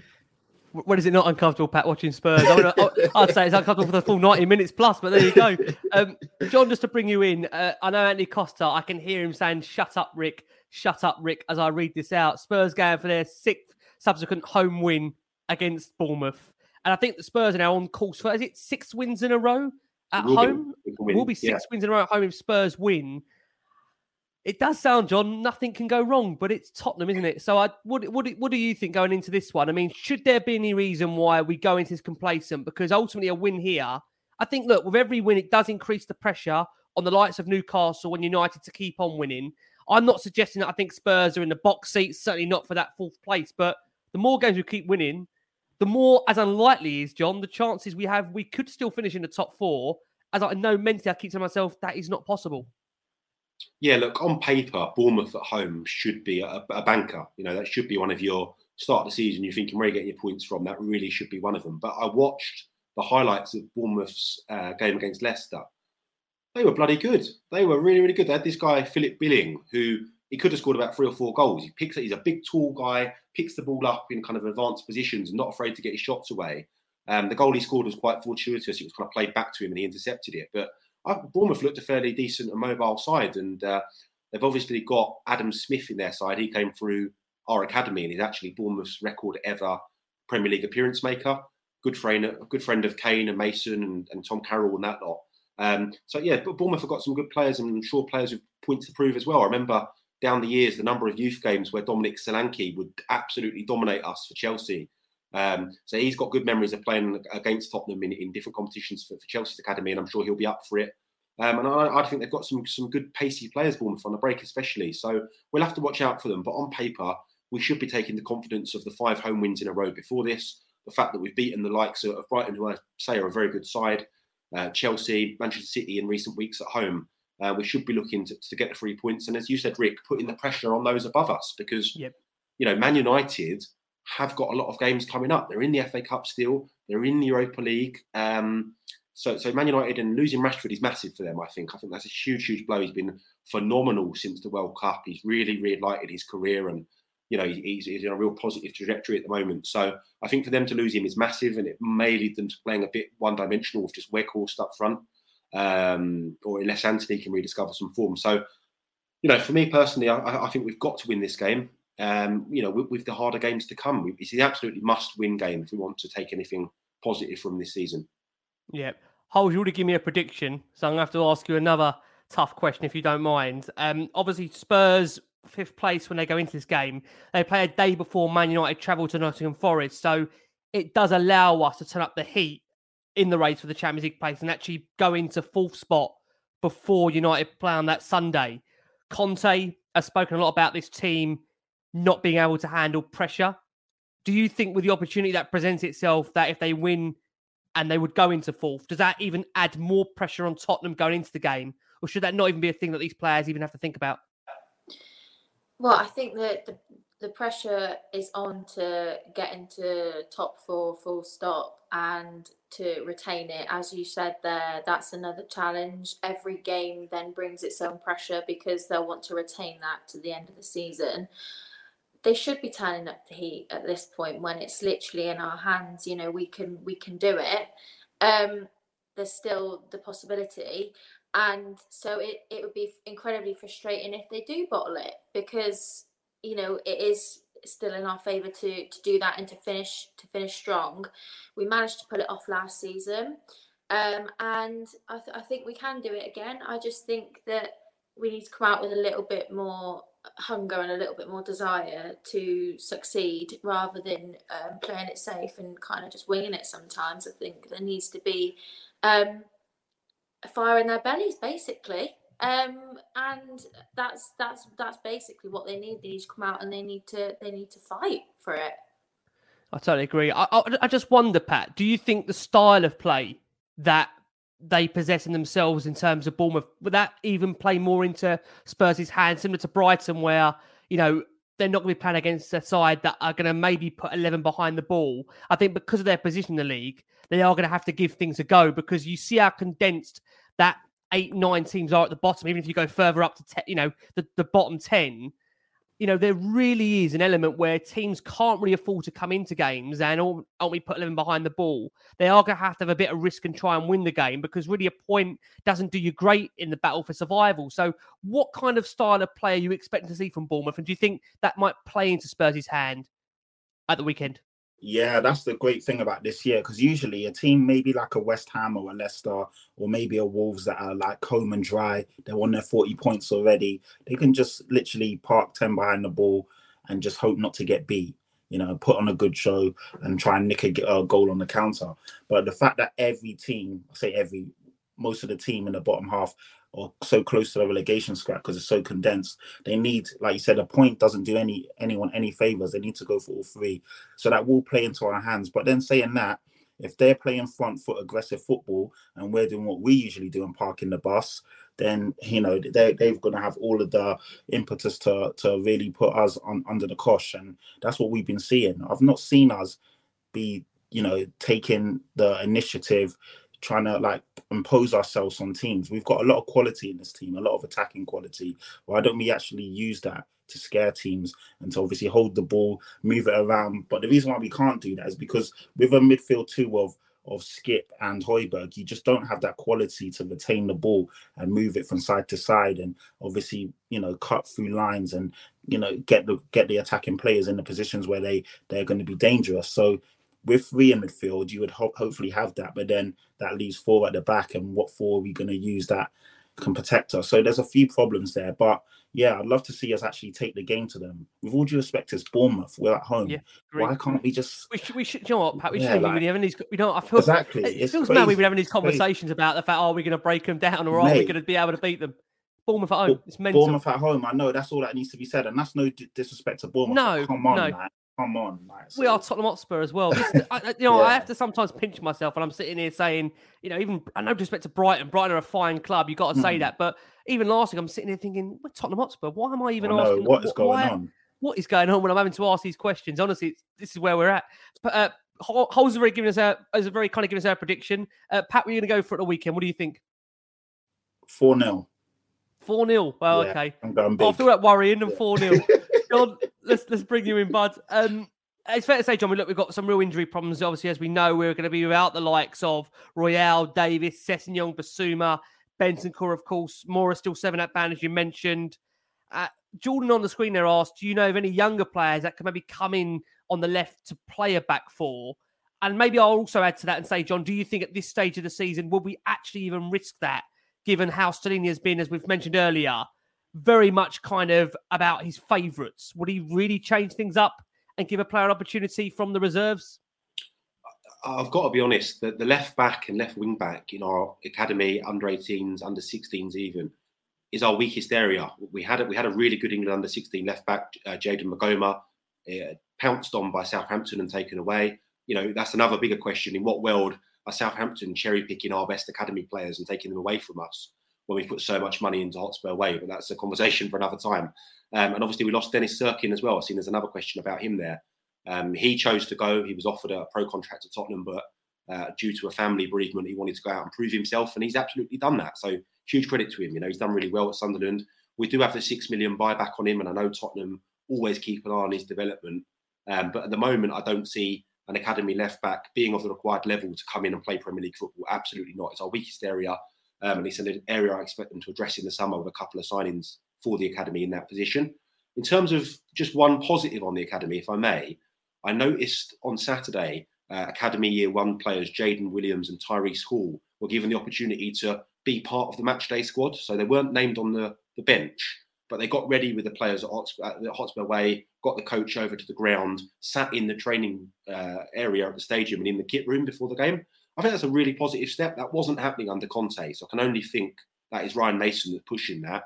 When is it not uncomfortable, Pat, watching Spurs? I would say it's uncomfortable for the full 90 minutes plus, but there you go. Um, John, just to bring you in, uh, I know Anthony Costa, I can hear him saying, shut up, Rick, shut up, Rick, as I read this out. Spurs going for their sixth subsequent home win against Bournemouth. And I think the Spurs are now on course for is it six wins in a row at will home? Be, will, will be six yeah. wins in a row at home if Spurs win. It does sound, John, nothing can go wrong, but it's Tottenham, isn't it? So, I, what, what, what do you think going into this one? I mean, should there be any reason why we go into this complacent? Because ultimately, a win here, I think, look, with every win, it does increase the pressure on the likes of Newcastle and United to keep on winning. I'm not suggesting that I think Spurs are in the box seats, certainly not for that fourth place, but the more games we keep winning, the more as unlikely is John, the chances we have we could still finish in the top four. As I know mentally, I keep telling myself that is not possible. Yeah, look, on paper, Bournemouth at home should be a, a banker. You know, that should be one of your start of the season. You're thinking where are you getting your points from? That really should be one of them. But I watched the highlights of Bournemouth's uh, game against Leicester. They were bloody good. They were really, really good. They had this guy Philip Billing who he could have scored about three or four goals. He picks. He's a big, tall guy, picks the ball up in kind of advanced positions, not afraid to get his shots away. Um, the goal he scored was quite fortuitous. It was kind of played back to him, and he intercepted it. But Bournemouth looked a fairly decent and mobile side, and uh, they've obviously got Adam Smith in their side. He came through our academy, and he's actually Bournemouth's record ever Premier League appearance maker. Good friend, a good friend of Kane and Mason and, and Tom Carroll and that lot. Um, so yeah, but Bournemouth have got some good players, and I'm sure players with points to prove as well. I remember down the years, the number of youth games where Dominic Solanke would absolutely dominate us for Chelsea. Um, so he's got good memories of playing against Tottenham in, in different competitions for, for, Chelsea's academy, and I'm sure he'll be up for it. Um, and I, I, think they've got some some good pacey players, Bournemouth on the break especially. So we'll have to watch out for them. But on paper, we should be taking the confidence of the five home wins in a row before this. The fact that we've beaten the likes of Brighton, who I say are a very good side, uh, Chelsea, Manchester City in recent weeks at home. Uh, we should be looking to, to, get the three points. And as you said, Rick, putting the pressure on those above us because, yep. you know, Man United have got a lot of games coming up. They're in the FA Cup still. They're in the Europa League. Um, so, so Man United and losing Rashford is massive for them. I think. I think that's a huge, huge blow. He's been phenomenal since the World Cup. He's really relighted his career, and you know he's, he's in a real positive trajectory at the moment. So I think for them to lose him is massive, and it may lead them to playing a bit one-dimensional with just Weghorst up front um, or unless Antony can rediscover some form. So, you know, for me personally, I, I think we've got to win this game. Um, you know, with, with, the harder games to come, it's the absolutely must-win game if we want to take anything positive from this season. Yeah, Holes, you already give me a prediction, so I'm gonna have to ask you another tough question if you don't mind. Um, obviously, Spurs fifth place when they go into this game. They play a day before Man United travel to Nottingham Forest, so it does allow us to turn up the heat in the race for the Champions League place and actually go into fourth spot before United play on that Sunday. Conte has spoken a lot about this team not being able to handle pressure. Do you think, with the opportunity that presents itself, that if they win and they would go into fourth, does that even add more pressure on Tottenham going into the game? Or should that not even be a thing that these players even have to think about? Well, I think that the, the pressure is on to get into top four full stop and to retain it. As you said there, that's another challenge. Every game then brings its own pressure because they'll want to retain that to the end of the season. They should be turning up the heat at this point when it's literally in our hands. You know, we can we can do it. Um, there's still the possibility, and so it it would be incredibly frustrating if they do bottle it because you know it is still in our favour to to do that and to finish to finish strong. We managed to pull it off last season, um, and I, th- I think we can do it again. I just think that we need to come out with a little bit more hunger and a little bit more desire to succeed rather than um, playing it safe and kind of just winging it sometimes. I think there needs to be um, a fire in their bellies, basically. Um, and that's that's that's basically what they need. They need to come out and they need to they need to fight for it. I totally agree. I, I, I just wonder, Pat, do you think the style of play that they possess in themselves in terms of Bournemouth would that even play more into Spurs' hands, similar to Brighton, where you know they're not going to be playing against a side that are going to maybe put 11 behind the ball. I think because of their position in the league, they are going to have to give things a go because you see how condensed that eight, nine teams are at the bottom. Even if you go further up to, te- you know, the, the bottom 10, you know, there really is an element where teams can't really afford to come into games and only put 11 behind the ball. They are going to have to have a bit of risk and try and win the game because really a point doesn't do you great in the battle for survival. So, what kind of style of play are you expecting to see from Bournemouth? And do you think that might play into Spurs' hand at the weekend? Yeah, that's the great thing about this year because usually a team maybe like a West Ham or a Leicester or maybe a Wolves that are like home and dry, they're on their 40 points already. They can just literally park 10 behind the ball and just hope not to get beat, you know, put on a good show and try and nick a, a goal on the counter. But the fact that every team, I say every, most of the team in the bottom half or so close to the relegation scrap because it's so condensed. They need, like you said, a point doesn't do any anyone any favors. They need to go for all three. So that will play into our hands. But then saying that, if they're playing front foot aggressive football and we're doing what we usually do and parking the bus, then you know they they've going to have all of the impetus to to really put us on under the cosh, and that's what we've been seeing. I've not seen us be you know taking the initiative trying to like impose ourselves on teams. We've got a lot of quality in this team, a lot of attacking quality. Why don't we actually use that to scare teams and to obviously hold the ball, move it around? But the reason why we can't do that is because with a midfield two of of Skipp and Højbjerg, you just don't have that quality to retain the ball and move it from side to side, and obviously, you know, cut through lines and you know get the get the attacking players in the positions where they they're going to be dangerous. So with three in midfield, you would ho- hopefully have that, but then that leaves four at the back, and what four are we going to use that can protect us? So there's a few problems there, but yeah, I'd love to see us actually take the game to them. With all due respect, it's Bournemouth. We're at home. Yeah, Why can't we just? We should. We should. You know what, Pat? We yeah, should like, be having these. You know, I feel exactly. It, it feels mad we've been having these conversations about the fact, are we going to break them down, or Mate, are we going to be able to beat them? Bournemouth at home. It's mental. Bournemouth at home. I know that's all that needs to be said, and that's no disrespect to Bournemouth. No, come on, no. Man come on, so. we are Tottenham Hotspur as well. This, I, you *laughs* know, yeah. I have to sometimes pinch myself, when I'm sitting here saying, you know, even I know respect to Brighton. Brighton are a fine club. You got to say mm. that, but even last week, I'm sitting here thinking, we're Tottenham Hotspur. Why am I even I asking? What is going why, on? What is going on when I'm having to ask these questions? Honestly, this is where we're at. But uh, Holes very giving us a, as a very kind of giving us our prediction. Uh, Pat, we're going to go for it the weekend. What do you think? Four 0 Four 0 Well, yeah, okay. I'm going big. After that worrying and four 0 *laughs* John, let's let's bring you in, bud. Um, it's fair to say, John, look, we've got some real injury problems. Obviously, as we know, we're going to be without the likes of Royal, Davies, Sessegnon, Bissouma, Bentancur, of course. Moura still seven at band, as you mentioned. Uh, Jordan on the screen there asked, do you know of any younger players that can maybe come in on the left to play a back four? And maybe I'll also add to that and say, John, do you think at this stage of the season, will we actually even risk that, given how Stellini has been, as we've mentioned earlier, very much kind of about his favourites. Would he really change things up and give a player an opportunity from the reserves? I've got to be honest, the, the left back and left wing back in our academy, under 18s, under 16s, even, is our weakest area. We had a, we had a really good England under 16 left back, uh, Jayden Meghoma, uh, pounced on by Southampton and taken away. You know, that's another bigger question. In what world are Southampton cherry picking our best academy players and taking them away from us when we put so much money into Hotspur Way? But that's a conversation for another time. Um, and obviously, we lost Dennis Cirkin as well. I've seen there's another question about him there. Um, he chose to go. He was offered a pro contract at Tottenham, but uh, due to a family bereavement, he wanted to go out and prove himself, and he's absolutely done that. So huge credit to him. You know, he's done really well at Sunderland. We do have the six million buyback on him, and I know Tottenham always keep an eye on his development. Um, but at the moment, I don't see an academy left back being of the required level to come in and play Premier League football. Absolutely not. It's our weakest area, um, and it's an area I expect them to address in the summer with a couple of signings for the academy in that position. In terms of just one positive on the academy, if I may, I noticed on Saturday, uh, Academy Year One players Jaden Williams and Tyrese Hall were given the opportunity to be part of the matchday squad. So they weren't named on the, the bench, but they got ready with the players at Hotspur, at Hotspur Way, got the coach over to the ground, sat in the training uh, area at the stadium and in the kit room before the game. I think that's a really positive step. That wasn't happening under Conte. So I can only think that is Ryan Mason that's pushing that.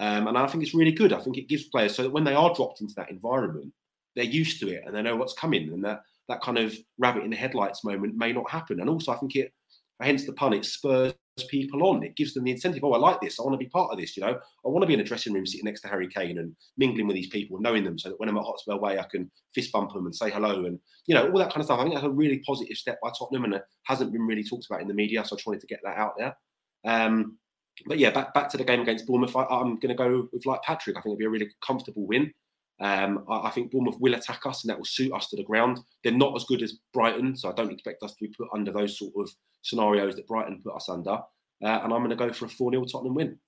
Um, and I think it's really good. I think it gives players so that when they are dropped into that environment, they're used to it and they know what's coming, and that that kind of rabbit in the headlights moment may not happen. And also, I think it, hence the pun, it spurs people on. It gives them the incentive. Oh, I like this. I want to be part of this. You know, I want to be in a dressing room sitting next to Harry Kane and mingling with these people, knowing them, so that when I'm at Hotspur Way, I can fist bump them and say hello, and you know, all that kind of stuff. I think that's a really positive step by Tottenham, and it hasn't been really talked about in the media. So I just wanted to get that out there. Um, but yeah, back back to the game against Bournemouth. I, am going to go with like Patrick. I think it'll be a really comfortable win. Um, I, I, think Bournemouth will attack us and that will suit us to the ground. They're not as good as Brighton, so I don't expect us to be put under those sort of scenarios that Brighton put us under. Uh, and I'm going to go for a 4 0 Tottenham win.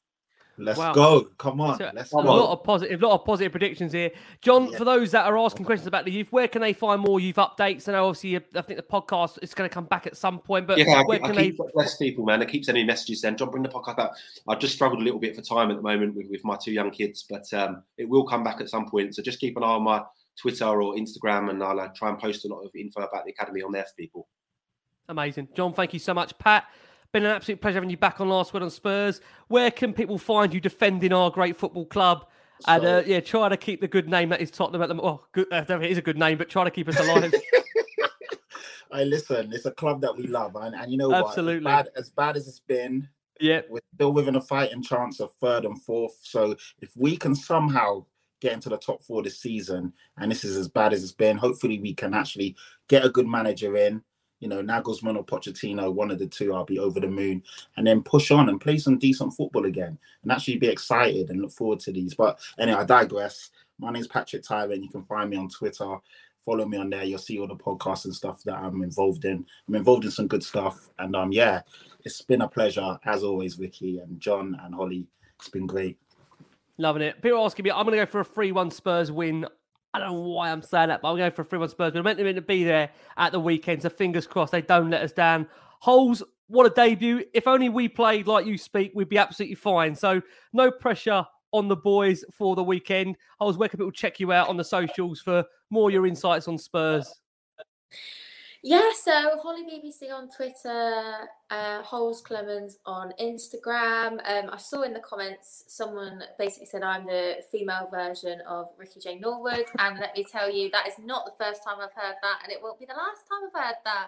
Let's wow. go. Come on. So Let's go. a go. lot of positive, lot of positive predictions here. John, yeah. for those that are asking questions about the youth, where can they find more youth updates? And obviously, I think the podcast is going to come back at some point. But yeah, where I, can I keep they... bless people, man. I keep sending messages. Then John, bring the podcast back. I've just struggled a little bit for time at the moment with, with my two young kids, but um, it will come back at some point. So just keep an eye on my Twitter or Instagram, and I'll uh, try and post a lot of info about the academy on there for people. Amazing, John. Thank you so much, Pat. Been an absolute pleasure having you back on Last Word on Spurs. Where can people find you defending our great football club? So, and uh, yeah, try to keep the good name that is Tottenham at the well, good, uh, it is a good name, but try to keep us alive. *laughs* I listen, it's a club that we love, and, and you know Absolutely. what? As bad, as bad as it's been, yeah, we're still within a fighting chance of third and fourth. So if we can somehow get into the top four this season, and this is as bad as it's been, hopefully we can actually get a good manager in you know, Nagelsmann or Pochettino, one of the two, I'll be over the moon, and then push on and play some decent football again, and actually be excited and look forward to these. But anyway, I digress. My name's Patrick Tyler, and you can find me on Twitter. Follow me on there. You'll see all the podcasts and stuff that I'm involved in. I'm involved in some good stuff, and um, yeah, it's been a pleasure as always, Ricky and John and Holly. It's been great. Loving it. People asking me, I'm going to go for a 3 1 Spurs win. I don't know why I'm saying that, but I'm going for a three one Spurs. We're meant to be there at the weekend, so fingers crossed they don't let us down. Holes, what a debut! If only we played like you speak, we'd be absolutely fine. So no pressure on the boys for the weekend. Holes, where can people check you out on the socials for more your insights on Spurs? Yeah, so Holly BBC on Twitter, uh, Holes Clemens on Instagram. Um, I saw in the comments someone basically said I'm the female version of Ricky Jane Norwood, and let me tell you, that is not the first time I've heard that, and it won't be the last time I've heard that.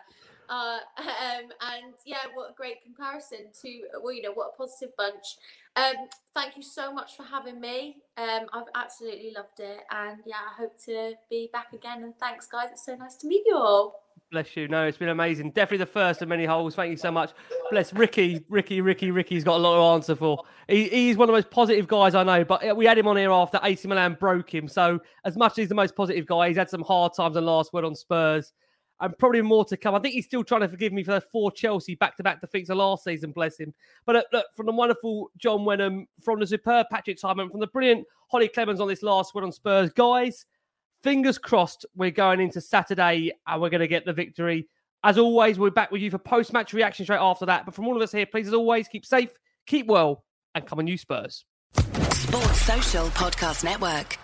Uh, *laughs* um, and yeah, what a great comparison to well, you know, what a positive bunch. Um, thank you so much for having me. Um, I've absolutely loved it, and yeah, I hope to be back again. And thanks, guys. It's so nice to meet you all. Bless you. No, it's been amazing. Definitely the first of many holes. Thank you so much. Bless Ricky, Ricky, Ricky, Ricky's got a lot to answer for. He, he's one of the most positive guys I know, but we had him on here after AC Milan broke him. So, as much as he's the most positive guy, he's had some hard times and last word on Spurs and probably more to come. I think he's still trying to forgive me for the four Chelsea back to back defeats of last season, bless him. But uh, look, from the wonderful John Wenham, from the superb Patrick Simon, from the brilliant Holly Clemens on this last word on Spurs, guys fingers crossed we're going into Saturday and we're going to get the victory. As always, we're back with you for post match reaction straight after that. But from all of us here, please, as always, keep safe, keep well, and come on, you Spurs. Sports Social Podcast Network.